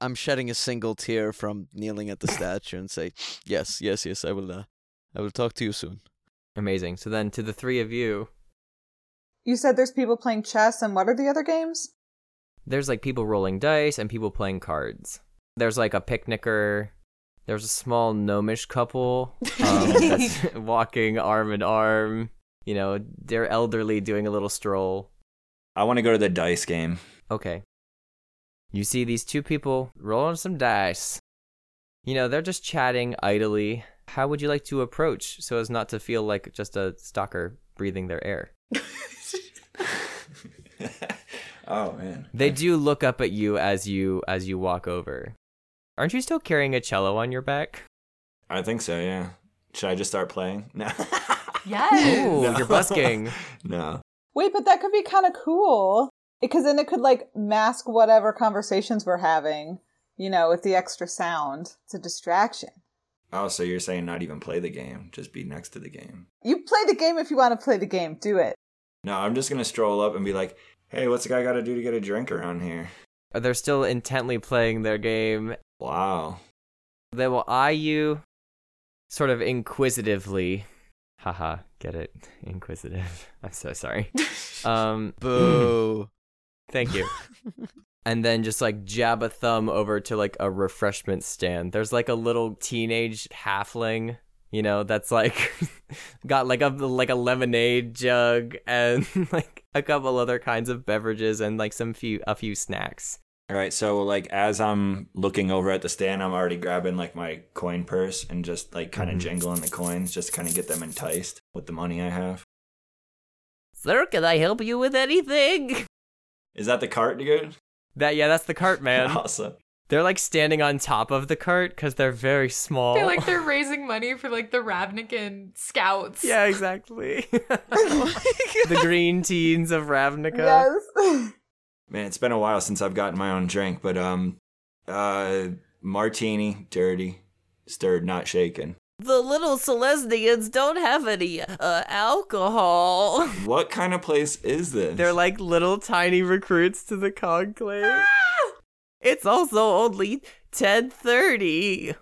I'm shedding a single tear from kneeling at the statue and say, "Yes, yes, yes. I will. Uh, I will talk to you soon." Amazing. So then to the three of you, You said there's people playing chess, and what are the other games? there's like people rolling dice and people playing cards. There's like a picnicker. There's a small gnomish couple um, <laughs> that's <laughs> walking arm in arm. You know, they're elderly doing a little stroll. I want to go to the dice game. Okay. You see these two people rolling some dice. You know, they're just chatting idly. How would you like to approach so as not to feel like just a stalker breathing their air? <laughs> oh man. They do look up at you as you as you walk over. Aren't you still carrying a cello on your back? I think so. Yeah. Should I just start playing? <laughs> No. Yes. Oh, No. you're busking. <laughs> no. Wait, but that could be kind of cool. Because then it could, like, mask whatever conversations we're having, you know, with the extra sound. It's a distraction. Oh, so you're saying not even play the game, just be next to the game? You play the game if you want to play the game. Do it. No, I'm just gonna stroll up and be like, "Hey, what's the guy got to do to get a drink around here?" They're still intently playing their game. Wow. They will eye you sort of inquisitively. Haha, get it? Inquisitive. <laughs> I'm so sorry. <laughs> Um Boo. Thank you. <laughs> and then just like jab a thumb over to like a refreshment stand. There's like a little teenage halfling, you know, that's like <laughs> got like a like a lemonade jug and <laughs> like a couple other kinds of beverages and like some few a few snacks. All right, so like as I'm looking over at the stand, I'm already grabbing like my coin purse and just like kind of Mhm. jingling the coins, just to kind of get them enticed with the money I have. Sir, can I help you with anything? Is that the cart, dude? That yeah, that's the cart, man. <laughs> awesome. They're like standing on top of the cart because they're very small. They're like they're <laughs> raising money for like the Ravnikan scouts. yeah, exactly. <laughs> the green teens of Ravnica. Yes. Man, it's been a while since I've gotten my own drink, but um, uh, martini, dirty, stirred, not shaken. The little Selesnyans don't have any uh, alcohol. <laughs> What kind of place is this? They're like little tiny recruits to the conclave. It's also only 10:30.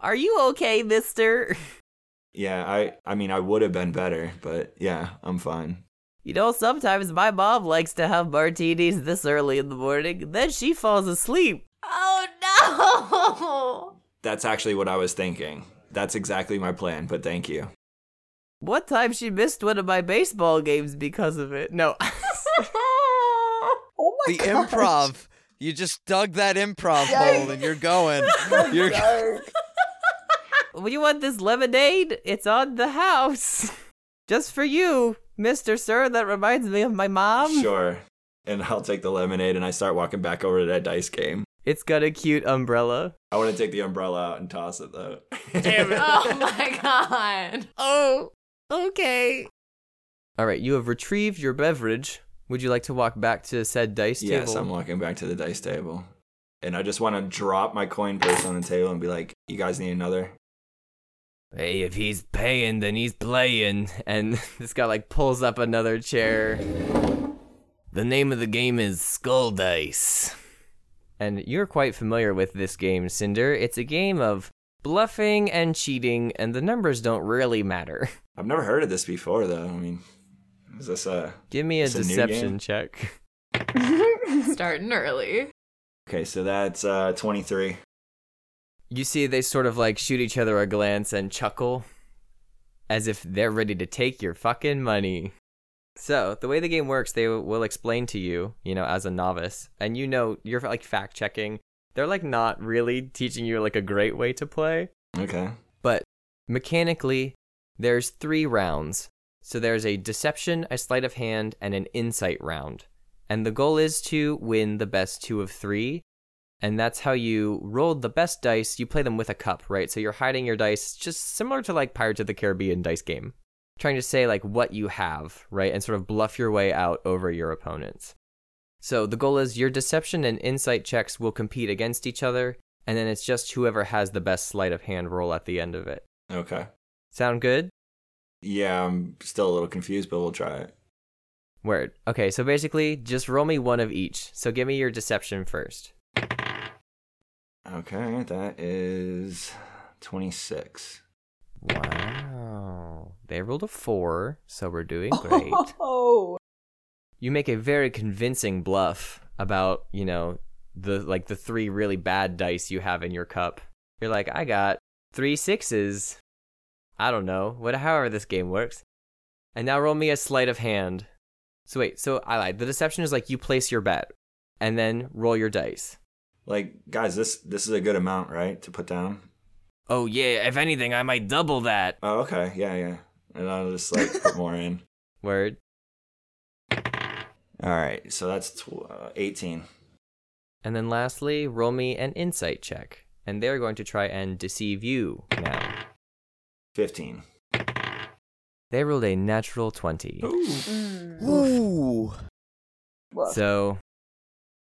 Are you okay, mister? <laughs> yeah, I, I mean, I would have been better, but yeah, I'm fine. You know, sometimes my mom likes to have martinis this early in the morning, then she falls asleep. Oh no! <laughs> That's actually what I was thinking. That's exactly my plan, but thank you. What time she missed one of my baseball games because of it. No. <laughs> Oh my god The god. improv. You just dug that improv Yikes. hole and you're going. <laughs> You're Dark. You want this lemonade? It's on the house. <laughs> Just for you, Mr. Sir. That reminds me of my mom. Sure. And I'll take the lemonade and I start walking back over to that dice game. It's got a cute umbrella. I want to take the umbrella out and toss it though. Damn it. <laughs> oh my god! Oh, okay. All right, you have retrieved your beverage. Would you like to walk back to said dice yes, table? Yes, I'm walking back to the dice table. And I just want to drop my coin purse on the table and be like, you guys need another? Hey, if he's paying, then he's playing. And <laughs> this guy like pulls up another chair. The name of the game is Skull Dice. And you're quite familiar with this game, Cinder. It's a game of bluffing and cheating, and the numbers don't really matter. <laughs> I've never heard of this before though. I mean, is this a. Give me a It's a deception check. <laughs> Starting early. Okay, so that's uh, 23. You see, they sort of like shoot each other a glance and chuckle as if they're ready to take your fucking money. So, the way the game works, they will explain to you, you know, as a novice, and you know, you're like fact checking. They're like not really teaching you like a great way to play. Okay. But mechanically, there's three rounds. So there's a deception, a sleight of hand, and an insight round. And the goal is to win the best two of three. And that's how you rolled the best dice. You play them with a cup, right? So you're hiding your dice, just similar to like Pirates of the Caribbean dice game. Trying to say like what you have, right? And sort of bluff your way out over your opponents. So the goal is your deception and insight checks will compete against each other. And then it's just whoever has the best sleight of hand roll at the end of it. Okay. Sound good? Yeah, I'm still a little confused, but we'll try it. Word. Okay, so basically, just roll me one of each. So give me your deception first. Okay, that is 26. Wow. They rolled a four, so we're doing <laughs> great. Oh, you make a very convincing bluff about, you know, the like the three really bad dice you have in your cup. You're like, I got three sixes. I don't know, what however this game works. And now roll me a sleight of hand. So wait, so I lied. The deception is like you place your bet and then roll your dice. Like, guys, this this is a good amount, right, to put down? Oh yeah, if anything, I might double that. Oh, okay. Yeah, yeah. And I'll just like put more in. <laughs> Word. All right, so that's tw- uh, 18. And then lastly, roll me an insight check. And they're going to try and deceive you now. 15. They rolled a natural 20. Ooh. Mm. Ooh. So,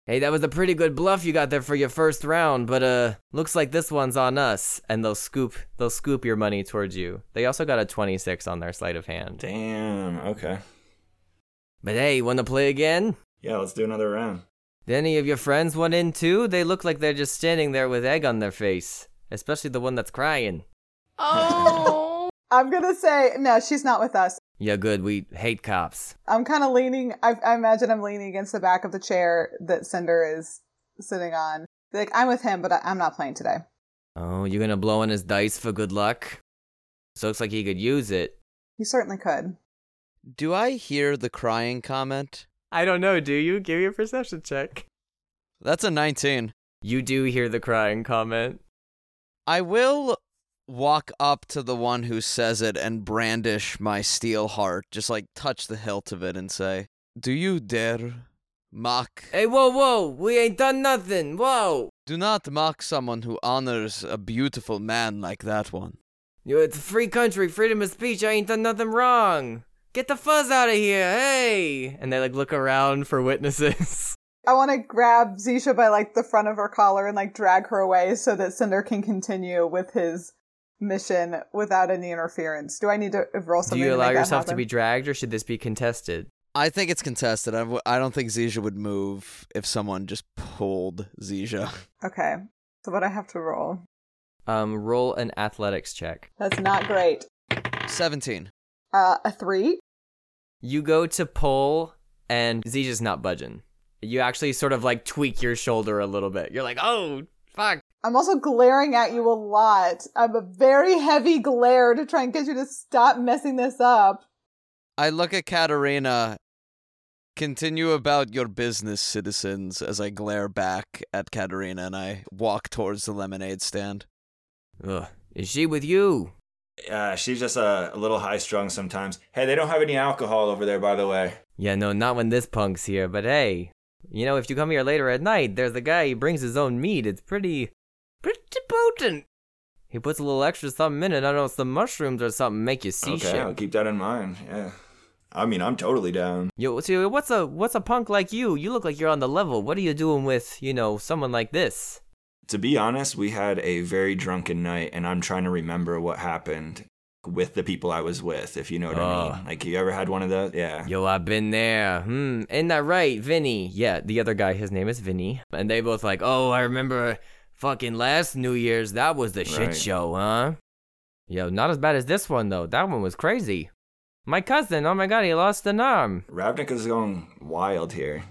hey, that was a pretty good bluff you got there for your first round, but uh, looks like this one's on us. And they'll scoop, they'll scoop your money towards you. They also got a 26 on their sleight of hand. Damn. Okay. But hey, you want to play again? Yeah, let's do another round. Did any of your friends want in too? They look like they're just standing there with egg on their face, especially the one that's crying. Oh. <laughs> I'm gonna say no. She's not with us. Yeah, good. We hate cops. I'm kind of leaning. I, I imagine I'm leaning against the back of the chair that Cinder is sitting on. Like I'm with him, but I, I'm not playing today. Oh, you're gonna blow on his dice for good luck? So looks like he could use it. He certainly could. Do I hear the crying comment? I don't know, do you? Give me a perception check. That's a 19. You do hear the crying comment. I will walk up to the one who says it and brandish my steel heart, just like touch the hilt of it and say, Do you dare mock? Hey, whoa, whoa! We ain't done nothing! Whoa! Do not mock someone who honors a beautiful man like that one. Yo, it's a free country, freedom of speech. I ain't done nothing wrong. Get the fuzz out of here, hey! And they like look around for witnesses. <laughs> I want to grab Zisha by like the front of her collar and like drag her away so that Cinder can continue with his mission without any interference. Do I need to roll something? do something? you to allow yourself to be dragged, or should this be contested? I think it's contested. I, w- I don't think Zija would move if someone just pulled Zija. <laughs> Okay. So what I have to roll? Um, roll an athletics check. That's not great. 17. Uh, a three. You go to pull, and Zija's not budging. You actually sort of like tweak your shoulder a little bit. You're like, oh, fuck. I'm also glaring at you a lot. I'm a very heavy glare to try and get you to stop messing this up. I look at Katerina. Continue about your business, citizens, as I glare back at Katerina and I walk towards the lemonade stand. Ugh. Is she with you? Uh, she's just a, a little high strung sometimes. Hey, they don't have any alcohol over there, by the way. Yeah, no, not when this punk's here, but hey. You know, if you come here later at night, there's a guy, he brings his own meat. It's pretty, pretty potent. He puts a little extra something in it. I don't know, if some mushrooms or something make you see okay, I'll shit. keep that in mind. Yeah. I mean, I'm totally down. Yo, so what's a what's a punk like you? You look like you're on the level. What are you doing with, you know, someone like this? To be honest, we had a very drunken night, and I'm trying to remember what happened with the people I was with, if you know what I mean. Like, you ever had one of those? Yeah. Yo, I've been there. Hmm, ain't that right, Vinny? Yeah, the other guy, his name is Vinny. And they both like, oh, I remember fucking last New Year's. That was the shit Right. show, huh? Yo, not as bad as this one, though. That one was crazy. My cousin, oh my god, he lost an arm. Ravnik is going wild here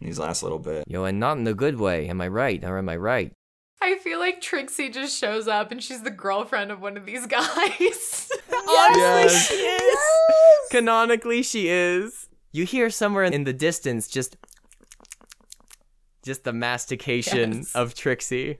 in these last little bit. Yo, and not in the good way. Am I right? Or am I right? I feel like Trixie just shows up and she's the girlfriend of one of these <laughs> guys. Honestly, she is. Yes! Canonically, she is. You hear somewhere in the distance just Just the mastication Yes. of Trixie.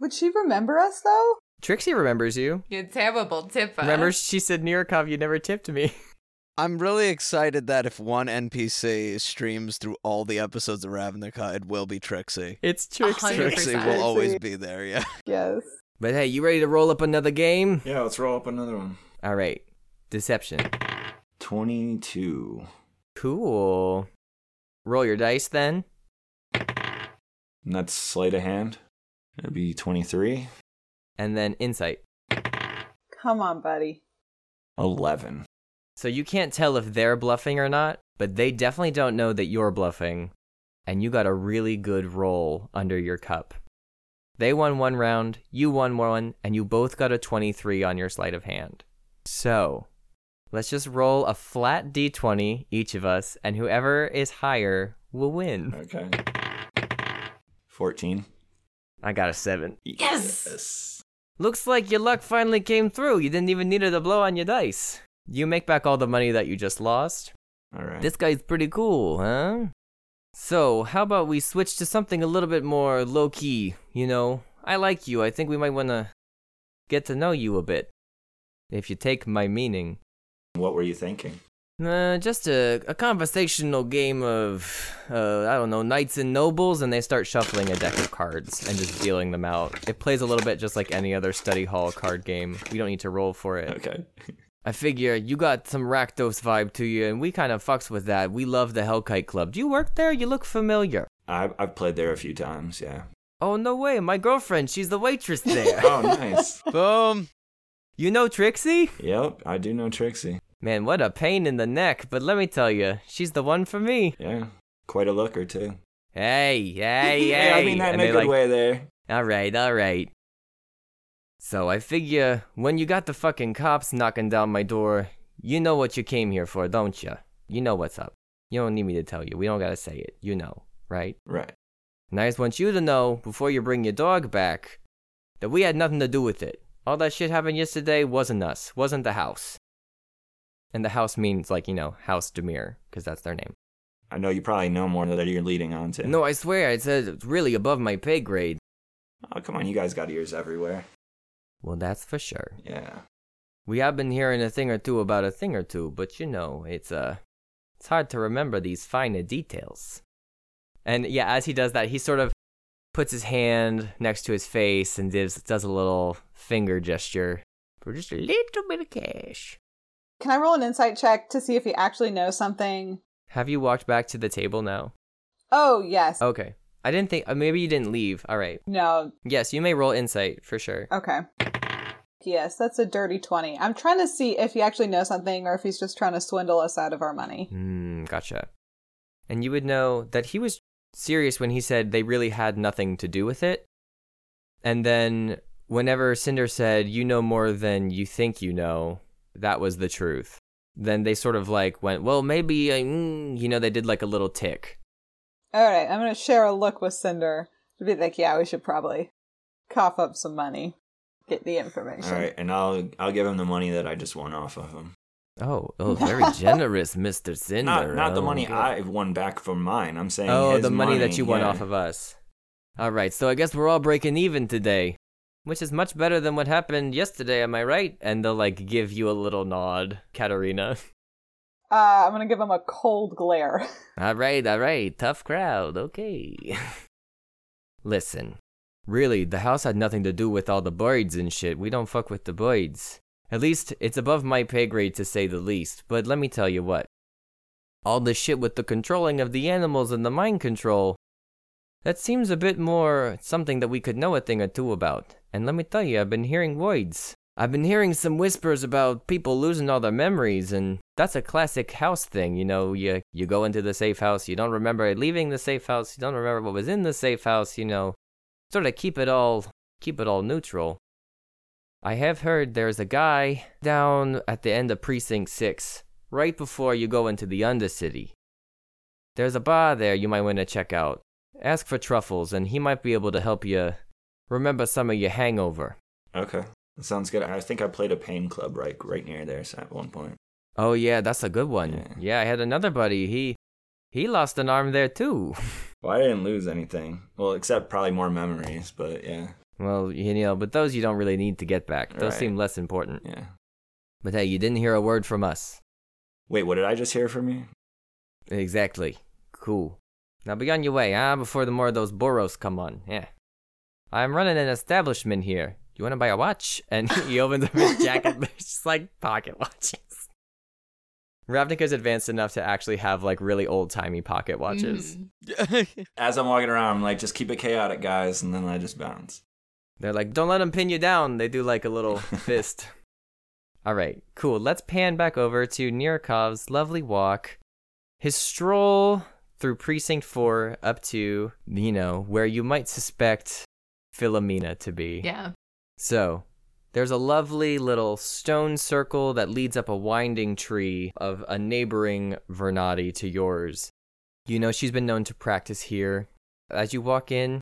Would she remember us though? Trixie remembers you. You terrible tipper. Remember, she said, Nirikov, you never tipped me. <laughs> I'm really excited that if one NPC streams through all the episodes of Ravnica, it will be Trixie. It's Trixie. hundred Trixie will always be there, yeah. <laughs> Yes. But hey, you ready to roll up another game? Yeah, let's roll up another one. All right. Deception. 22. Cool. Roll your dice then. And that's sleight of hand. It'd be 23. And then insight. Come on, buddy. 11. So you can't tell if they're bluffing or not, but they definitely don't know that you're bluffing. And you got a really good roll under your cup. They won one round, you won one, and you both got a 23 on your sleight of hand. So, let's just roll a flat d20, each of us, and whoever is higher will win. Okay. 14. I got a 7. Yes! Yes. Looks like your luck finally came through. You didn't even need to blow on your dice. You make back all the money that you just lost. All right. This guy's pretty cool, huh? So, how about we switch to something a little bit more low key? You know, I like you. I think we might want to get to know you a bit. If you take my meaning. what were you thinking? Uh, just a, a conversational game of, uh, I don't know, knights and nobles, and they start shuffling a deck of cards and just dealing them out. It plays a little bit just like any other study hall card game. We don't need to roll for it. Okay. I figure you got some Rakdos vibe to you, and we kind of fucks with that. We love the Hellkite Club. Do you work there? You look familiar. I've, I've played there a few times, yeah. Oh, no way. My girlfriend, she's the waitress there. <laughs> Oh, nice. Boom! you know Trixie? yep, I do know Trixie. Man, what a pain in the neck. But let me tell you, she's the one for me. Yeah. Quite a looker, too. Hey, hey, <laughs> hey. I mean that in a good like, way there. All right, all right. So I figure when you got the fucking cops knocking down my door, you know what you came here for, don't you? You know what's up. You don't need me to tell you. We don't gotta say it. You know, right? Right. And I just want you to know before you bring your dog back that we had nothing to do with it. All that shit happened yesterday wasn't us, wasn't the house. And the house means like you know House Dimir because that's their name. I know you probably know more than that you're leading on to. No, I swear, I said it's really above my pay grade. Oh, come on. You guys got ears everywhere. Well, that's for sure. Yeah. We have been hearing a thing or two about a thing or two, but you know, it's uh it's hard to remember these finer details. And yeah, as he does that, he sort of puts his hand next to his face and does does a little finger gesture for just a little bit of cash. Can I roll an insight check to see if he actually knows something? Have you walked back to the table now? Oh, yes. Okay. I didn't think uh, maybe you didn't leave. All right. No. Yes, you may roll insight for sure. Okay. Yes, that's a dirty 20. I'm trying to see if he actually knows something or if he's just trying to swindle us out of our money. Hmm, gotcha. And you would know that he was serious when he said they really had nothing to do with it. And then whenever Cinder said, you know more than you think you know, that was the truth. Then they sort of like went, well, maybe, uh, mm, you know, they did like a little tick. All right, I'm going to share a look with Cinder to be like, yeah, we should probably cough up some money, get the information. All right. And I'll I'll give him the money that I just won off of him. Oh, oh, very <laughs> generous, Mr. Cinder. Not not the Oh, money good. I won back from mine. I'm saying Oh, his the money, that you won off of us. All right, so I guess we're all breaking even today, which is much better than what happened yesterday. Am I right? And they'll like give you a little nod, Katarina. <laughs> Uh, I'm to give him a cold glare. <laughs> all right, all right, tough crowd. Okay. <laughs> Listen, really, the house had nothing to do with all the birds and shit. We don't fuck with the birds. At least it's above my pay grade to say the least. But let me tell you what. All the shit with the controlling of the animals and the mind control. That seems a bit more something that we could know a thing or two about. And let me tell you, I've been hearing words. I've been hearing some whispers about people losing all their memories, and that's a classic house thing. You know, you you go into the safe house, you don't remember leaving the safe house, you don't remember what was in the safe house. You know, sort of keep it all keep it all neutral. I have heard there's a guy down at the end of Precinct 6, right before you go into the Undercity. There's a bar there you might want to check out. Ask for Truffles, and he might be able to help you remember some of your hangover. Okay. That sounds good. I think I played a pain club right right near there at one point. Oh yeah, that's a good one. Yeah. Yeah, I had another buddy. He He lost an arm there too. <laughs> Well, I didn't lose anything. Well, except probably more memories, but yeah. well, you know, but those you don't really need to get back. Those Right. seem less important. Yeah. But hey, you didn't hear a word from us. Wait, what did I just hear from you? Exactly. Cool. Now be on your way, ah, before the more of those Boros come on. Yeah. I'm running an establishment here. You want to buy a watch? And <laughs> he opens up his jacket. There's <laughs> just like pocket watches. Ravnica's advanced enough to actually have like really old timey pocket watches. Mhm. <laughs> As I'm walking around, I'm like, just keep it chaotic, guys, and then I just bounce. They're like, don't let them pin you down. They do like a little fist. All right, cool. Let's pan back over to Nirakov's lovely walk, his stroll through Precinct 4 up to, you know, where you might suspect Philomena to be. Yeah. So, there's a lovely little stone circle that leads up a winding tree of a neighboring Vernadi to yours. You know, she's been known to practice here. As you walk in,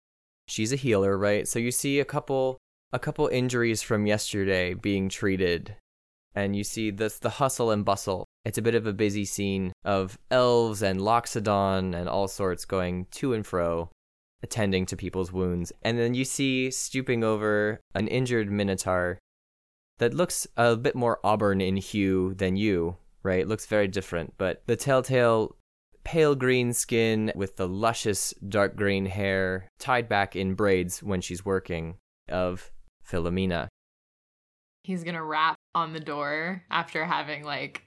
she's a healer, right? So you see a couple a couple injuries from yesterday being treated. And you see this the hustle and bustle. It's a bit of a busy scene of elves and Loxodon and all sorts going to and fro attending to people's wounds. And then you see stooping over an injured minotaur that looks a bit more auburn in hue than you, right? Looks very different, but the telltale pale green skin with the luscious dark green hair tied back in braids when she's working of Philomena. He's gonna rap on the door after having like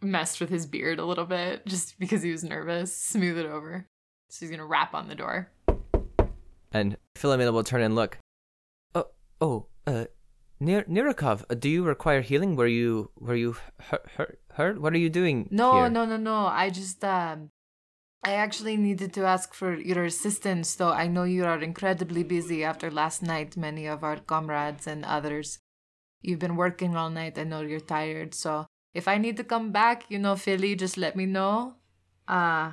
messed with his beard a little bit just because he was nervous. Smooth it over. So he's gonna rap on the door. And Philomena will turn and look. Oh, oh, uh, Nir- Nirikov, uh, do you require healing? Were you, were you hurt, hurt, hurt? What are you doing No, here? no, no, no. I just um I actually needed to ask for your assistance, though I know you are incredibly busy after last night, many of our comrades and others. You've been working all night. I know you're tired. So if I need to come back, you know, Philly, just let me know. Uh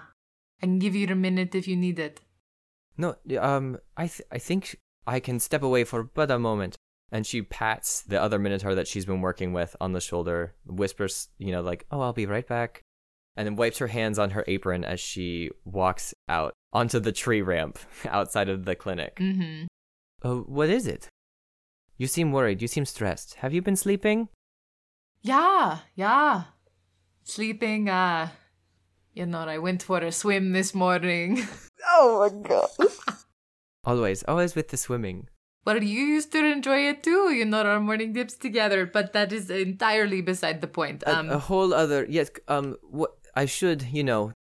I can give you a minute if you need it. No, um, I th- I think I can step away for but a moment. And she pats the other Minotaur that she's been working with on the shoulder, whispers, you know, like, "Oh, I'll be right back," and then wipes her hands on her apron as she walks out onto the tree ramp <laughs> outside of the clinic. Mm-hmm. Oh, what is it? You seem worried. You seem stressed. Have you been sleeping? Yeah, yeah. Sleeping, uh you know, I went for a swim this morning. <laughs> Oh my god. <laughs> Always, always with the swimming. Well, you used to enjoy it too, you know, our morning dips together. But that is entirely beside the point. A- Um, a, whole other yes. Um, what I should, you know,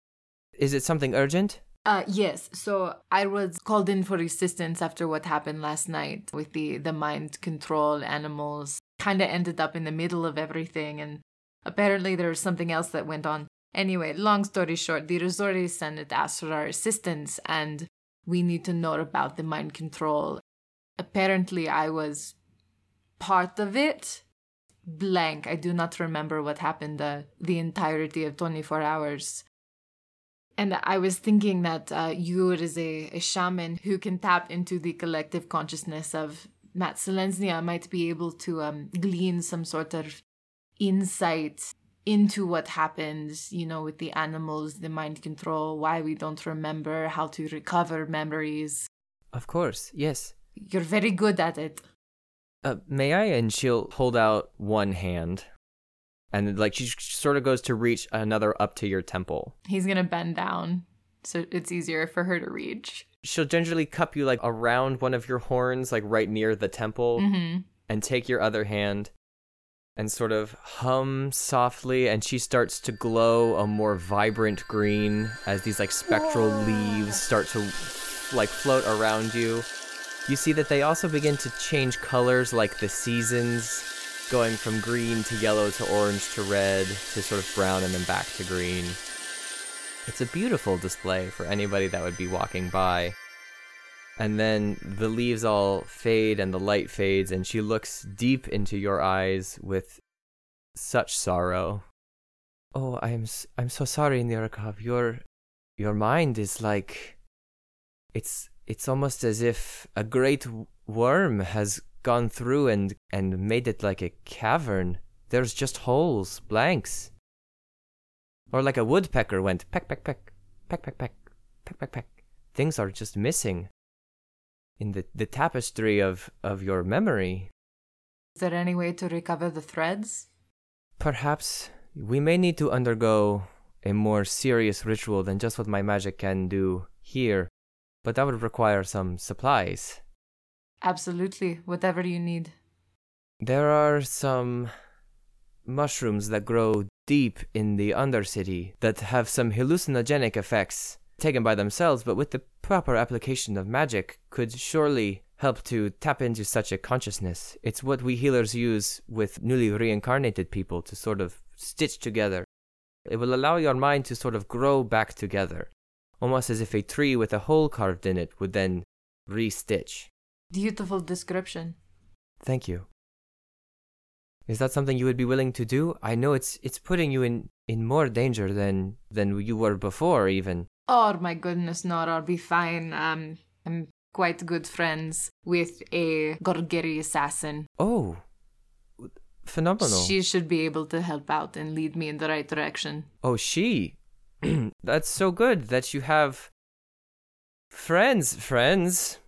is it something urgent? uh, yes. So I was called in for assistance after what happened last night with the the mind control animals. Kind of ended up in the middle of everything, and apparently there was something else that went on. Anyway, long story short, the Azorius Senate asked for our assistance, and we need to know about the mind control. Apparently, I was part of it. Blank. I do not remember what happened uh, the entirety of 24 hours. And I was thinking that uh, you as a, a shaman who can tap into the collective consciousness of Mat'Selesnya might be able to um, glean some sort of insight into what happens, you know, with the animals, the mind control, why we don't remember, how to recover memories. Of course, yes. You're very good at it. Uh, may I? And she'll hold out one hand, and like she sort of goes to reach another up to your temple. He's gonna bend down so it's easier for her to reach. She'll gingerly cup you like around one of your horns, like right near the temple, Mm-hmm. and take your other hand and sort of hum softly. And she starts to glow a more vibrant green as these like spectral leaves start to like float around you. You see that they also begin to change colors like the seasons, going from green to yellow to orange to red to sort of brown and then back to green. It's a beautiful display for anybody that would be walking by. And then the leaves all fade and the light fades, and she looks deep into your eyes with such sorrow. Oh, I'm I'm so sorry, Nirakov. Your your mind is like it's it's almost as if a great worm has gone through and and made it like a cavern. There's just holes, blanks. Or like a woodpecker went peck peck peck Peck, peck, peck. Peck, peck, peck. Things are just missing in the, the tapestry of, of your memory. Is there any way to recover the threads? Perhaps we may need to undergo a more serious ritual than just what my magic can do here, but that would require some supplies. Absolutely, whatever you need. There are some mushrooms that grow deep in the Undercity that have some hallucinogenic effects taken by themselves, but with the proper application of magic could surely help to tap into such a consciousness. It's what we healers use with newly reincarnated people to sort of stitch together. It will allow your mind to sort of grow back together, almost as if a tree with a hole carved in it would then re-stitch. Beautiful description. Thank you. Is that something you would be willing to do? I know it's it's putting you in, in more danger than than you were before even. Oh my goodness, no, I'll be fine. Um, I'm quite good friends with a Golgari assassin. Oh. Phenomenal. She should be able to help out and lead me in the right direction. Oh, she. <clears throat> That's so good that you have friends, friends.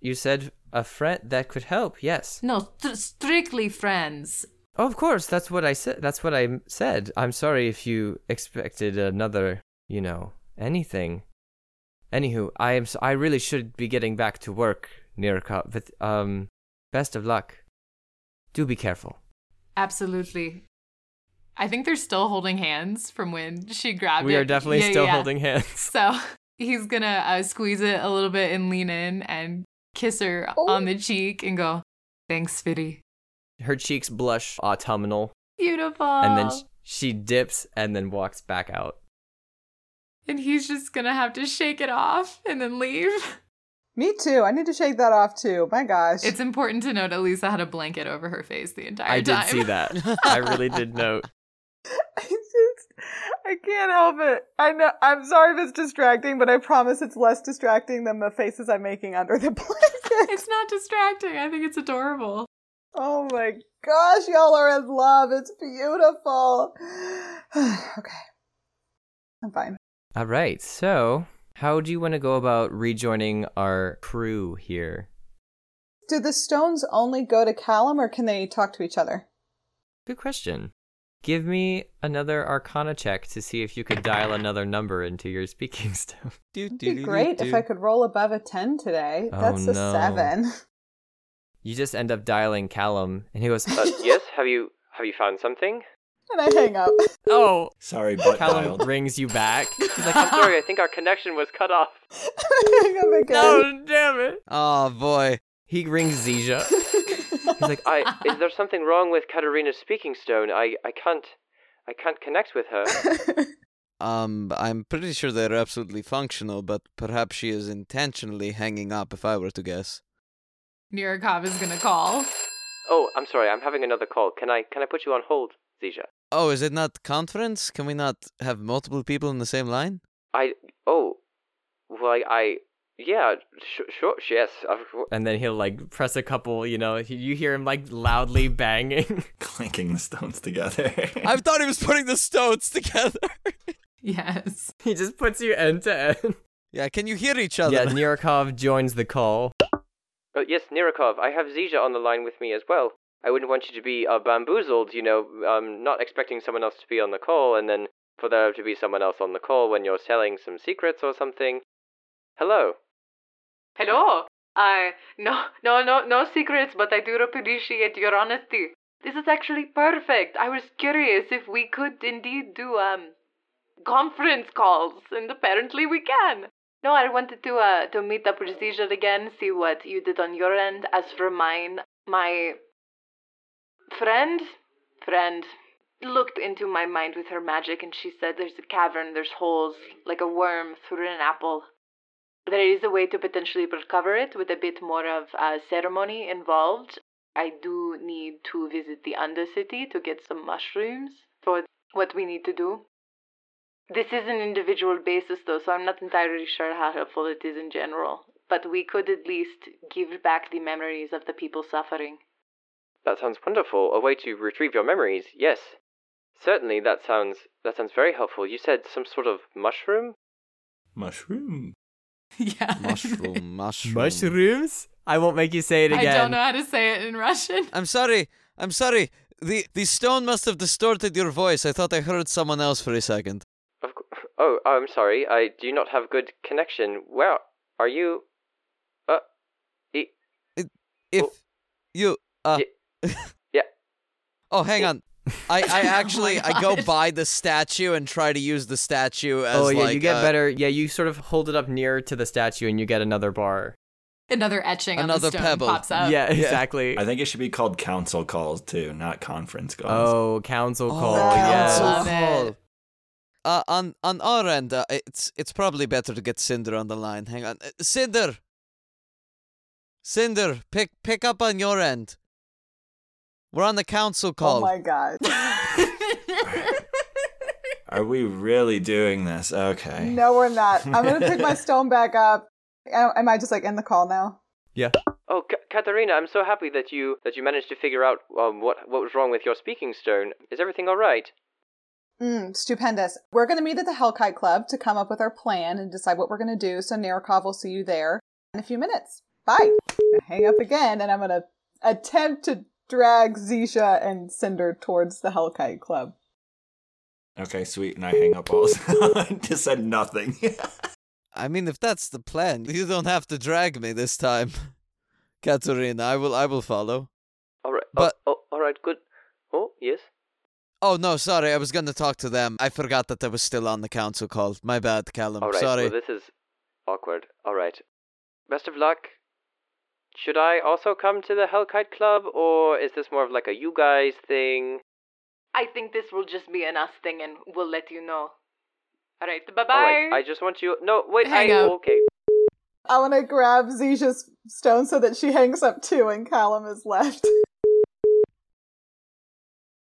You said a friend that could help. Yes. No, st- strictly friends. Oh, of course, that's what I said. That's what I said. I'm sorry if you expected another, you know, anything. Anywho, I am. s- I really should be getting back to work, Nirka. But um, best of luck. Do be careful. Absolutely. I think they're still holding hands from when she grabbed we it. are definitely Yeah, still yeah. holding hands. <laughs> So he's gonna uh, squeeze it a little bit and lean in and kiss her Oh. on the cheek and go, "Thanks, Fitty." Her cheeks blush autumnal, Beautiful. and then she dips and then walks back out. And he's just gonna have to shake it off and then leave. Me too. I need to shake that off too. My gosh. It's important to note Elisa had a blanket over her face the entire I time. I did see that. I really did note. <laughs> I just I can't help it. I know I'm sorry if it's distracting, but I promise it's less distracting than the faces I'm making under the <laughs> blanket. It's not distracting. I think it's adorable. Oh my gosh, y'all are in love. It's beautiful. <sighs> okay. I'm fine. All right. So, how do you want to go about rejoining our crew here? Do the stones only go to Callum or can they talk to each other? Good question. Give me another Arcana check to see if you could dial another number into your speaking <laughs> stone. It'd be great if I could roll above a 10 today. Oh, That's a no. 7. <laughs> You just end up dialing Callum, and he goes, uh, "Yes, have you have you found something?" <laughs> And I hang up. <laughs> Oh, Sorry, butt Callum dialed. rings you back. <laughs> He's like, "I'm sorry, I think our connection was cut off." I hang up again. No, damn it. Oh boy. He rings Zija. He's like, "I is there something wrong with Katarina's speaking stone? I I can't I can't connect with her." Um, I'm pretty sure they're absolutely functional, but perhaps she is intentionally hanging up if I were to guess. Nirikov is gonna call. Oh, I'm sorry. I'm having another call. Can I can I put you on hold, Zija? Oh, is it not conference? Can we not have multiple people in the same line? I oh, well I, I yeah sh- sure yes. And then he'll like press a couple. You know, you hear him like loudly banging. <laughs> Clinking the stones together. <laughs> I thought he was putting the stones together. <laughs> Yes. he just puts you end to end. yeah, can you hear each other? Yeah, Nirikov joins the call. Uh, yes, Nirikov, I have Zija on the line with me as well. I wouldn't want you to be uh, bamboozled, you know, um, not expecting someone else to be on the call, and then for there to be someone else on the call when you're selling some secrets or something. Hello. Hello. I no no no no secrets, but I do appreciate your honesty. This is actually perfect. I was curious if we could indeed do um conference calls, and apparently we can. No, I wanted to uh to meet up with again, see what you did on your end. As for mine, my friend, friend looked into my mind with her magic, and she said there's a cavern, there's holes like a worm through an apple. There is a way to potentially recover it with a bit more of uh, ceremony involved. I do need to visit the Undercity to get some mushrooms for what we need to do. This is an individual basis, though, so I'm not entirely sure how helpful it is in general. But we could at least give back the memories of the people suffering. That sounds wonderful. A way to retrieve your memories. Yes. Certainly that sounds that sounds very helpful. You said some sort of mushroom? Mushroom. <laughs> yeah. Mushroom, <laughs> mushroom. Mushrooms? I won't make you say it again. I don't know how to say it in Russian. I'm sorry. I'm sorry. The the stone must have distorted your voice. I thought I heard someone else for a second. Of cou- <laughs> oh, I'm sorry. I do not have good connection. Where are you? Uh, e- If Oh. you uh <laughs> yeah. Oh, hang on. I, I <laughs> actually Oh I go God. by the statue and try to use the statue as oh yeah, like you get uh, better. Yeah, you sort of hold it up near to the statue and you get another bar. Another etching on Another the stone pebble. pops up. yeah, exactly. I think it should be called council calls too, not conference calls. Oh, council call. Oh, yes. council call. Uh, on on our end, uh, it's it's probably better to get Cinder on the line. Hang on, Uh, Cinder. Cinder, pick pick up on your end. We're on the council call. Oh my god. <laughs> Are we really doing this? Okay. No, we're not. I'm gonna pick my <laughs> stone back up. Am am I just like in the call now? Yeah. Oh, Ka- Katarina, I'm so happy that you that you managed to figure out um, what what was wrong with your speaking stone. Is everything all right? Mm, stupendous. We're going to meet at the Hellkite Club to come up with our plan and decide what we're going to do. So Narikov will see you there in a few minutes. Bye. I hang up again, and I'm going to attempt to drag Zisha and Cinder towards the Hellkite Club. Okay, sweet. And I hang up all I just said nothing. I mean, if that's the plan, you don't have to drag me this time, <laughs> Katerina. I will I will follow. All right. Oh, but- oh, all right. Good. Oh, yes. Oh no, sorry. I was gonna talk to them. I forgot that I was still on the council call. My bad, Callum. All right. Sorry. Well, this is awkward. All right. Best of luck. Should I also come to the Hellkite Club, or is this more of like a you guys thing? I think this will just be an us thing and we'll let you know. All right. Oh, bye bye. All right. I just want you. No, wait. Hang I up. okay. I want to grab Zisha's stone so that she hangs up too, and Callum is left.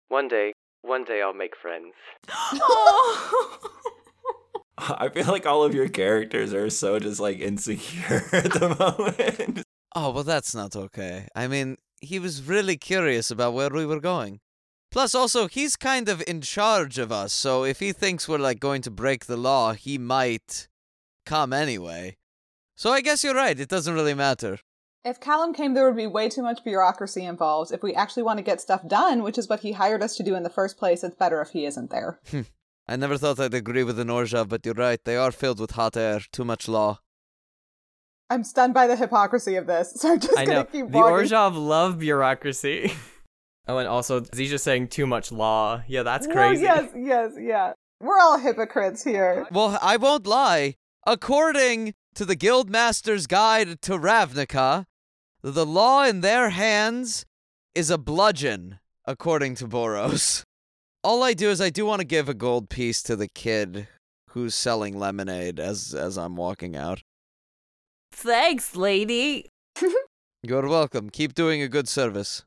One day, one day I'll make friends. oh. <laughs> I feel like all of your characters are so just like insecure <laughs> at the moment. Oh well, that's not okay. I mean, he was really curious about where we were going. Plus, also, he's kind of in charge of us, so if he thinks we're like going to break the law, he might come anyway. So I guess you're right. It doesn't really matter. If Callum came, there would be way too much bureaucracy involved. If we actually want to get stuff done, which is what he hired us to do in the first place, it's better if he isn't there. Hmm. I never thought I'd agree with an Orzhov, but you're right. They are filled with hot air. Too much law. I'm stunned by the hypocrisy of this, so I'm just I gonna know. keep The walking. Orzhov love bureaucracy. <laughs> oh, and also Zisha saying too much law. Yeah, that's No, crazy. yes, yes, yeah. We're all hypocrites here. Well, I won't lie. According to the Guildmaster's Guide to Ravnica, the law in their hands is a bludgeon, according to Boros. All I do is I do want to give a gold piece to the kid who's selling lemonade as as I'm walking out. Thanks, lady. You're welcome. Keep doing a good service.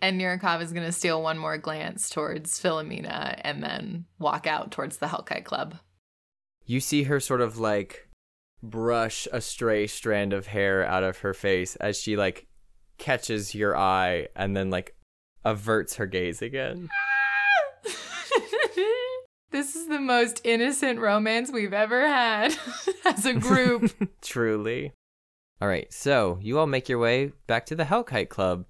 And Nurikov is going to steal one more glance towards Philomena and then walk out towards the Hellkite Club. You see her sort of like brush a stray strand of hair out of her face as she like catches your eye and then like averts her gaze again. <laughs> this is the most innocent romance we've ever had <laughs> as a group. <laughs> Truly. All right, so you all make your way back to the Hellkite Club.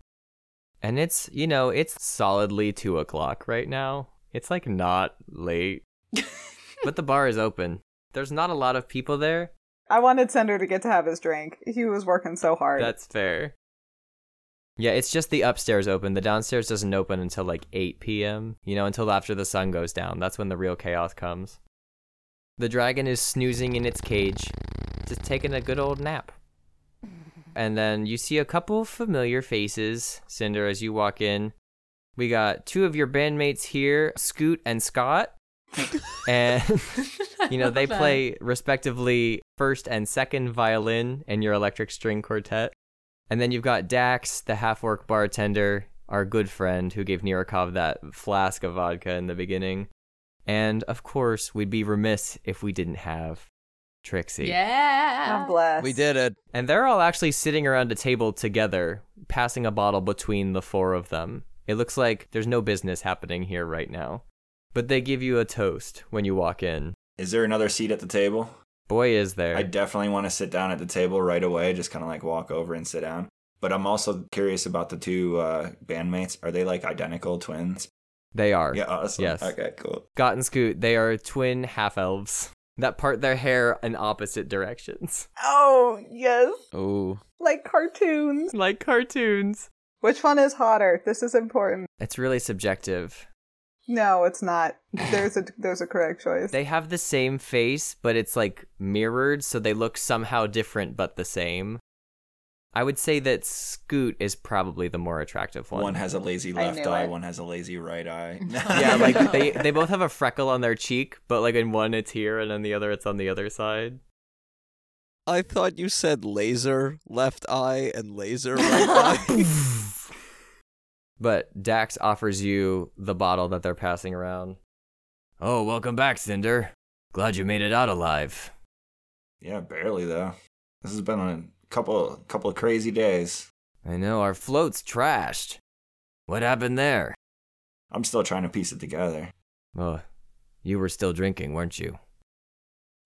And it's, you know, it's solidly two o'clock right now. It's like not late, <laughs> but the bar is open. There's not a lot of people there. I wanted Sender to get to have his drink. He was working so hard. That's fair. Yeah, it's just the upstairs open. The downstairs doesn't open until like 8 p.m., you know, until after the sun goes down. That's when the real chaos comes. The dragon is snoozing in its cage, just taking a good old nap. And then you see a couple familiar faces, Cinder, as you walk in. We got two of your bandmates here, Scoot and Scott. <laughs> and <laughs> you know, they that. play respectively first and second violin in your electric string quartet. And then you've got Dax, the half orc bartender, our good friend who gave Nirikov that flask of vodka in the beginning. And of course, we'd be remiss if we didn't have Trixie. Yeah. God bless. We did it. And they're all actually sitting around a table together, passing a bottle between the four of them. It looks like there's no business happening here right now. But they give you a toast when you walk in. Is there another seat at the table? Boy, is there. I definitely want to sit down at the table right away, just kind of like walk over and sit down. But I'm also curious about the two uh, bandmates. Are they like identical twins? They are. Yeah, awesome. Yes. Okay, cool. Got and Scoot, they are twin half elves that part their hair in opposite directions. Oh, yes. Oh, Like cartoons. Like cartoons. Which one is hotter? This is important. It's really subjective. No, it's not. There's a there's a correct choice. They have the same face, but it's like mirrored, so they look somehow different but the same. I would say that Scoot is probably the more attractive one. One, has a lazy left eye, it. one has a lazy right eye. <laughs> <laughs> yeah, like they they both have a freckle on their cheek, but like in one it's here and in the other it's on the other side. I thought you said laser left eye and laser <laughs> right eye. But Dax offers you the bottle that they're passing around. Oh, welcome back, Cinder. Glad you made it out alive. yeah, barely though. This has been a couple couple of crazy days. I know our float's trashed. What happened there? I'm still trying to piece it together. Oh, you were still drinking, weren't you?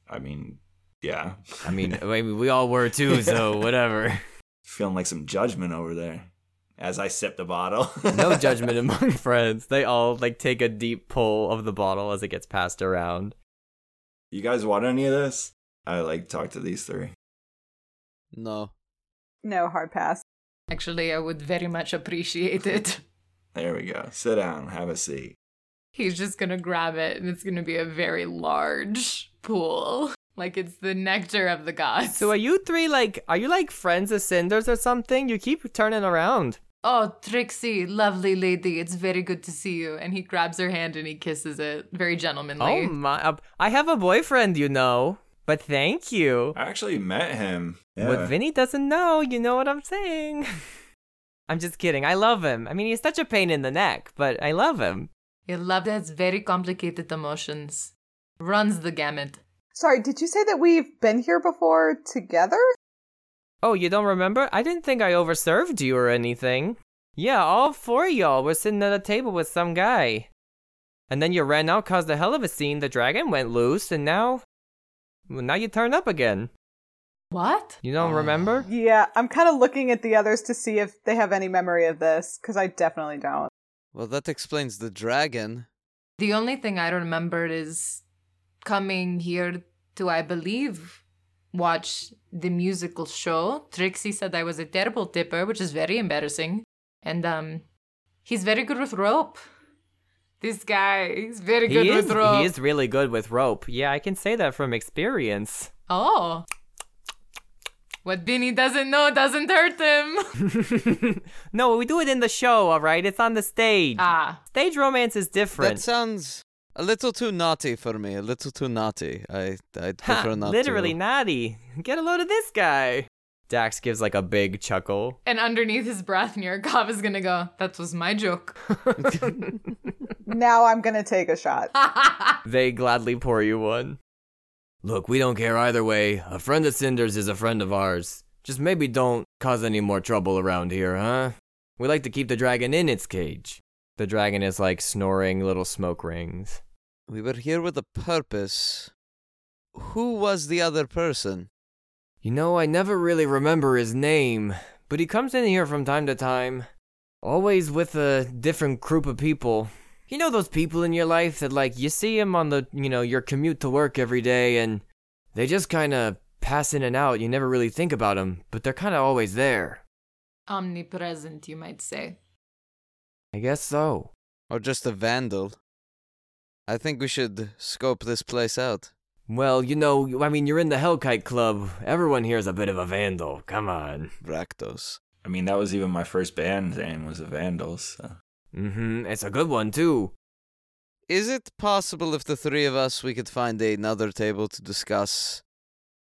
I mean, yeah. I mean, <laughs> I mean, we all were too, so <laughs> whatever. feeling like some judgment over there as I sip the bottle. No <laughs> judgment among friends. They all like take a deep pull of the bottle as it gets passed around. You guys want any of this? I like talk to these three. no. no hard pass. Actually, I would very much appreciate it. There we go. Sit down, have a seat. He's just gonna grab it, and it's gonna be a very large pool. Like it's the nectar of the gods. So are you three like are you like friends of Cinders or something? You keep turning around. Oh, Trixie, lovely lady, it's very good to see you. And he grabs her hand and he kisses it, very gentlemanly. Oh my! uh, I have a boyfriend, you know. But thank you. I actually met him. Yeah. What Vinny doesn't know, you know what I'm saying. <laughs> I'm just kidding. I love him. I mean, he's such a pain in the neck, but I love him. Your love has very complicated emotions. Runs the gamut. Sorry, did you say that we've been here before together? Oh, you don't remember? I didn't think I overserved you or anything. Yeah, all four of y'all were sitting at a table with some guy. And then you ran out, caused a hell of a scene, the dragon went loose, and now. Well, now you turn up again. What? You don't remember? Yeah, I'm kind of looking at the others to see if they have any memory of this, because I definitely don't. Well, that explains the dragon. The only thing I remember is coming here to, I believe, watch the musical show. Trixie said I was a terrible tipper, which is very embarrassing. And um he's very good with rope. This guy, he's very good He is, with rope. he is really good with rope. Yeah, I can say that from experience. Oh. What Binny doesn't know doesn't hurt him. <laughs> <laughs> no, we do it in the show, alright? It's on the stage. ah. Stage romance is different. That sounds a little too naughty for me. A little too naughty. I I'd Ha, prefer not to literally to. naughty. Get a load of this guy. Dax gives like a big chuckle. And underneath his breath, Nurkov is gonna go, that was my joke. <laughs> Now I'm gonna take a shot. <laughs> They gladly pour you one. Look, we don't care either way. A friend of Cinder's is a friend of ours. Just maybe don't cause any more trouble around here, huh? We like to keep the dragon in its cage. The dragon is like snoring little smoke rings. We were here with a purpose. Who was the other person? You know, I never really remember his name, but he comes in here from time to time. Always with a different group of people. You know those people in your life that like you see them on the, you know, your commute to work every day and they just kind of pass in and out. You never really think about them, but they're kind of always there. Omnipresent, you might say. I guess so. Or just a vandal? I think we should scope this place out. Well, you know, I mean, you're in the Hellkite Club. Everyone here's a bit of a vandal. Come on. Rakdos. I mean, that was even my first band name was the Vandals. So. Mm-hmm. It's a good one too. Is it possible if the three of us we could find another table to discuss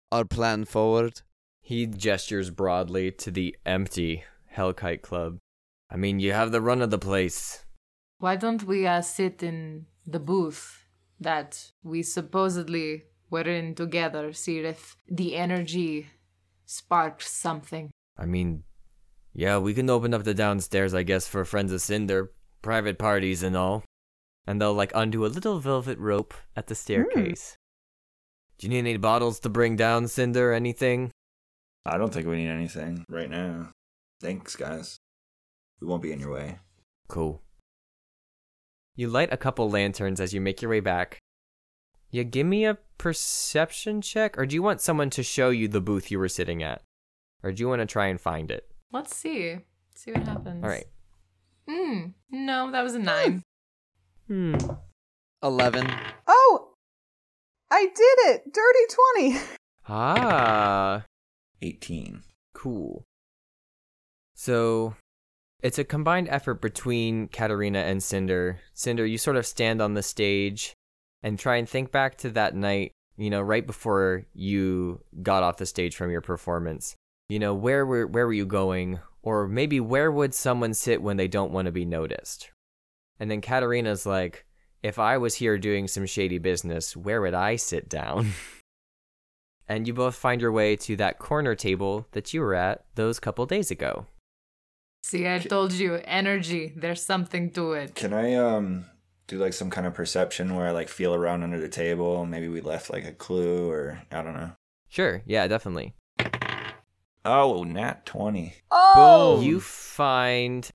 our plan forward? He gestures broadly to the empty Hellkite Club. I mean, you have the run of the place. Why don't we uh, sit in the booth that we supposedly were in together, see if the energy sparked something? I mean, yeah, we can open up the downstairs, I guess, for Friends of Cinder, private parties and all. And they'll like undo a little velvet rope at the staircase. Hmm. Do you need any bottles to bring down, Cinder? Anything? I don't think we need anything right now. Thanks, guys. We won't be in your way. Cool. You light a couple lanterns as you make your way back. You give me a perception check, or do you want someone to show you the booth you were sitting at? Or do you want to try and find it? Let's see. See what happens. All right. Hmm. No, that was a nine. Hmm. 11. Oh, I did it! Dirty 20! <laughs> Ah, 18. cool. So, it's a combined effort between Katarina and Cinder. Cinder, you sort of stand on the stage and try and think back to that night, you know, right before you got off the stage from your performance. You know, where were where were you going? Or maybe where would someone sit when they don't want to be noticed? And then Katarina's like, if I was here doing some shady business, where would I sit down? <laughs> and you both find your way to that corner table that you were at those couple days ago. See, I told you, energy. There's something to it. Can I um do like some kind of perception where I like feel around under the table? Maybe we left like a clue or I don't know. Sure, yeah, definitely. Oh, nat 20. Oh! You find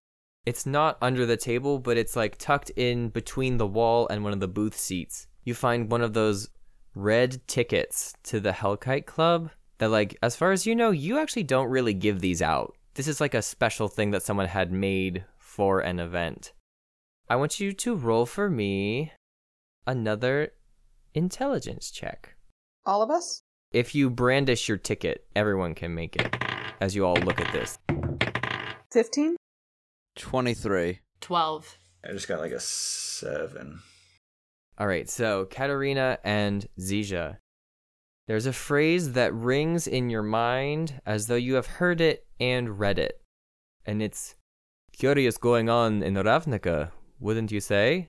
it's not under the table, but it's like tucked in between the wall and one of the booth seats. You find one of those red tickets to the Hellkite Club that, like, as far as you know, you actually don't really give these out. This is like a special thing that someone had made for an event. I want you to roll for me another intelligence check. All of us? If you brandish your ticket, everyone can make it as you all look at this. 15? 23. Twelve. I just got like a 7. All right, so Katarina and Zija. There's a phrase that rings in your mind as though you have heard it and read it. And it's curious going on in Ravnica, wouldn't you say?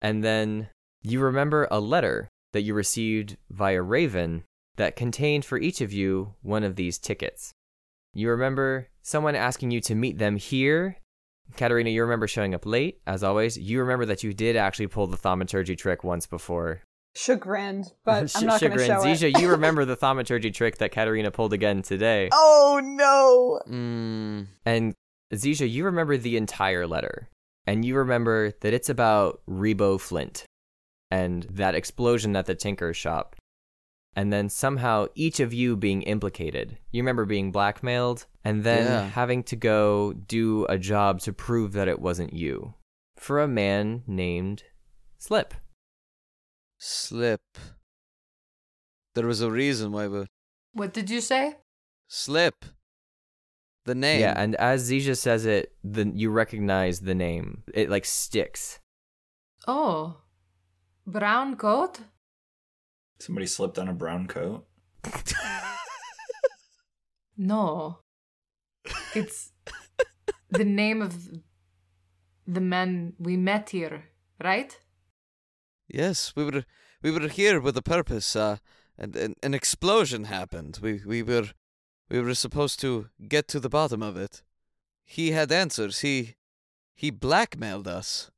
And then you remember a letter that you received via Raven that contained for each of you one of these tickets. You remember someone asking you to meet them here. Katarina, you remember showing up late, as always. You remember that you did actually pull the thaumaturgy trick once before. Chagrined, <laughs> but Sh- I'm not going to chagrin. show it. Zija, you <laughs> remember the thaumaturgy trick that Katarina pulled again today. Oh no! Mm, And Zija, you remember the entire letter. And you remember that it's about Rebo Flint and that explosion at the Tinker's shop. And then somehow each of you being implicated. You remember being blackmailed and then Yeah. having to go do a job to prove that it wasn't you. For a man named Slip. Slip. There was a reason why we What did you say? slip. The name. Yeah, and as Zija says it, then you recognize the name. It like sticks. Oh, brown coat. Somebody slipped on a brown coat. <laughs> No, it's the name of the man we met here, right? Yes, we were we were here with a purpose. Uh, and, and an explosion happened. We we were we were supposed to get to the bottom of it. He had answers. He he blackmailed us.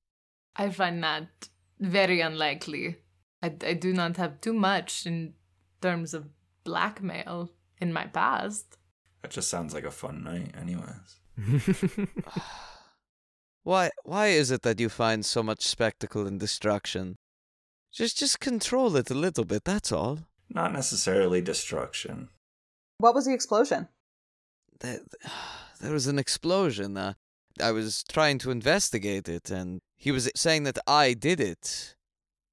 I find that very unlikely. I, I do not have too much in terms of blackmail in my past. That just sounds like a fun night, anyways. <sighs> Why why is it that you find so much spectacle and destruction? Just just control it a little bit. That's all. Not necessarily destruction. What was the explosion? There, <sighs> there was an explosion. Uh, I was trying to investigate it, and he was saying that I did it.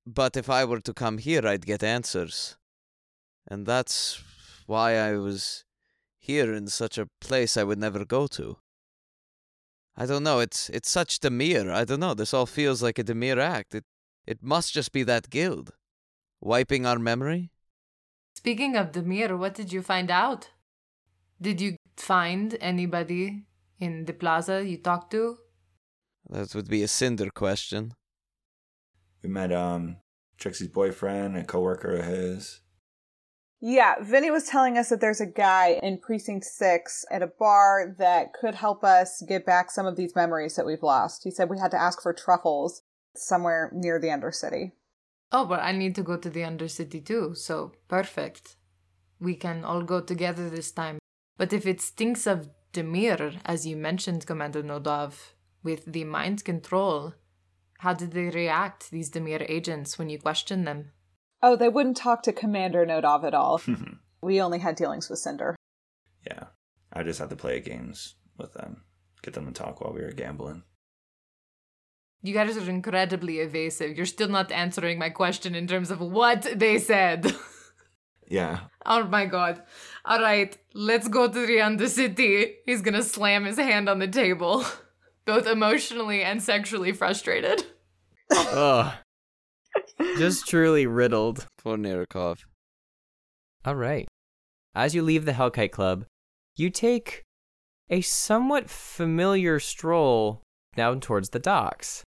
But if I were to come here, I'd get answers. And that's why I was here in such a place I would never go to. I don't know, it's it's such Dimir. I don't know, this all feels like a Dimir act. It it must just be that guild. Wiping our memory? Speaking of Dimir, what did you find out? Did you find anybody in the plaza you talked to? That would be a cinder question. We met um Trixie's boyfriend, a coworker of his. Yeah, Vinny was telling us that there's a guy in Precinct 6 at a bar that could help us get back some of these memories that we've lost. He said we had to ask for truffles somewhere near the Undercity. Oh, but I need to go to the Undercity too, so perfect. We can all go together this time. But if it stinks of Dimir, as you mentioned, Commander Nodov, with the mind control, how did they react, these Dimir agents, when you questioned them? Oh, they wouldn't talk to Commander Nodov at all. <laughs> we only had dealings with Cinder. yeah. I just had to play games with them, get them to talk while we were gambling. You guys are incredibly evasive. You're still not answering my question in terms of what they said. <laughs> Yeah. oh my god. All right, let's go to the Undercity. He's gonna slam his hand on the table, <laughs> both emotionally and sexually frustrated. Ugh. <laughs> Just truly riddled. Poor Nirikov. All right. As you leave the Hellkite Club, you take a somewhat familiar stroll down towards the docks.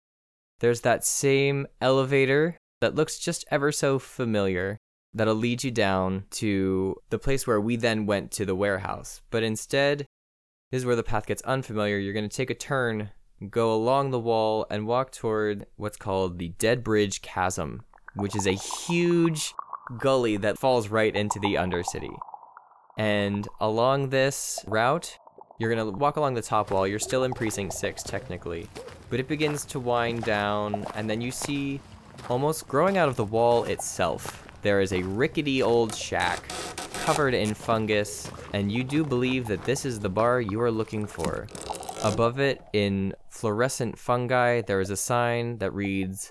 There's that same elevator that looks just ever so familiar that'll lead you down to the place where we then went to the warehouse. But instead, this is where the path gets unfamiliar. You're going to take a turn, go along the wall, and walk toward what's called the Dead Bridge Chasm, which is a huge gully that falls right into the Undercity. And along this route, you're going to walk along the top wall. You're still in Precinct 6, technically. But it begins to wind down, and then you see almost growing out of the wall itself, there is a rickety old shack covered in fungus, and you do believe that this is the bar you are looking for. Above it, in fluorescent fungi, there is a sign that reads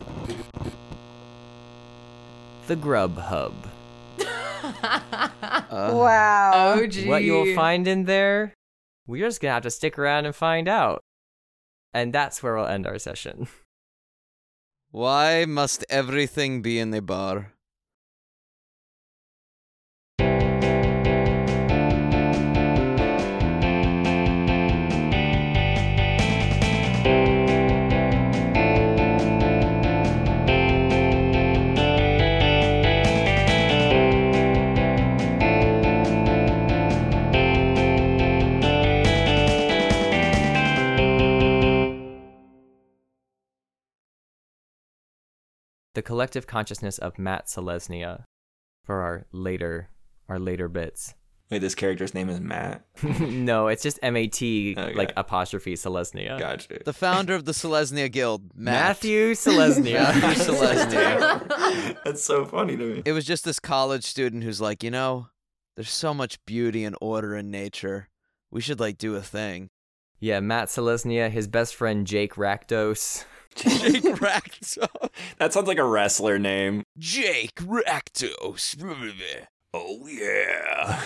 The Grub Hub. Uh, <laughs> wow. Oh, gee. What you'll find in there, we're just gonna have to stick around and find out. And that's where we'll end our session. <laughs> Why must everything be in the bar? The collective consciousness of Mat'Selesnya for our later our later bits. Wait, this character's name is Matt. <laughs> no, it's just M A T Okay. like apostrophe Selesnya. Gotcha. The founder of the Selesnya Guild, Matt. Matthew Selesnya. <laughs> Matthew <laughs> Selesnya. That's so funny to me. It was just this college student who's like, you know, there's so much beauty and order in nature. We should like do a thing. yeah, Matt Selesnya, his best friend Jake Rakdos. Jake <laughs> Rakdos. That sounds like a wrestler name. Jake Rakdos. <laughs> Oh yeah.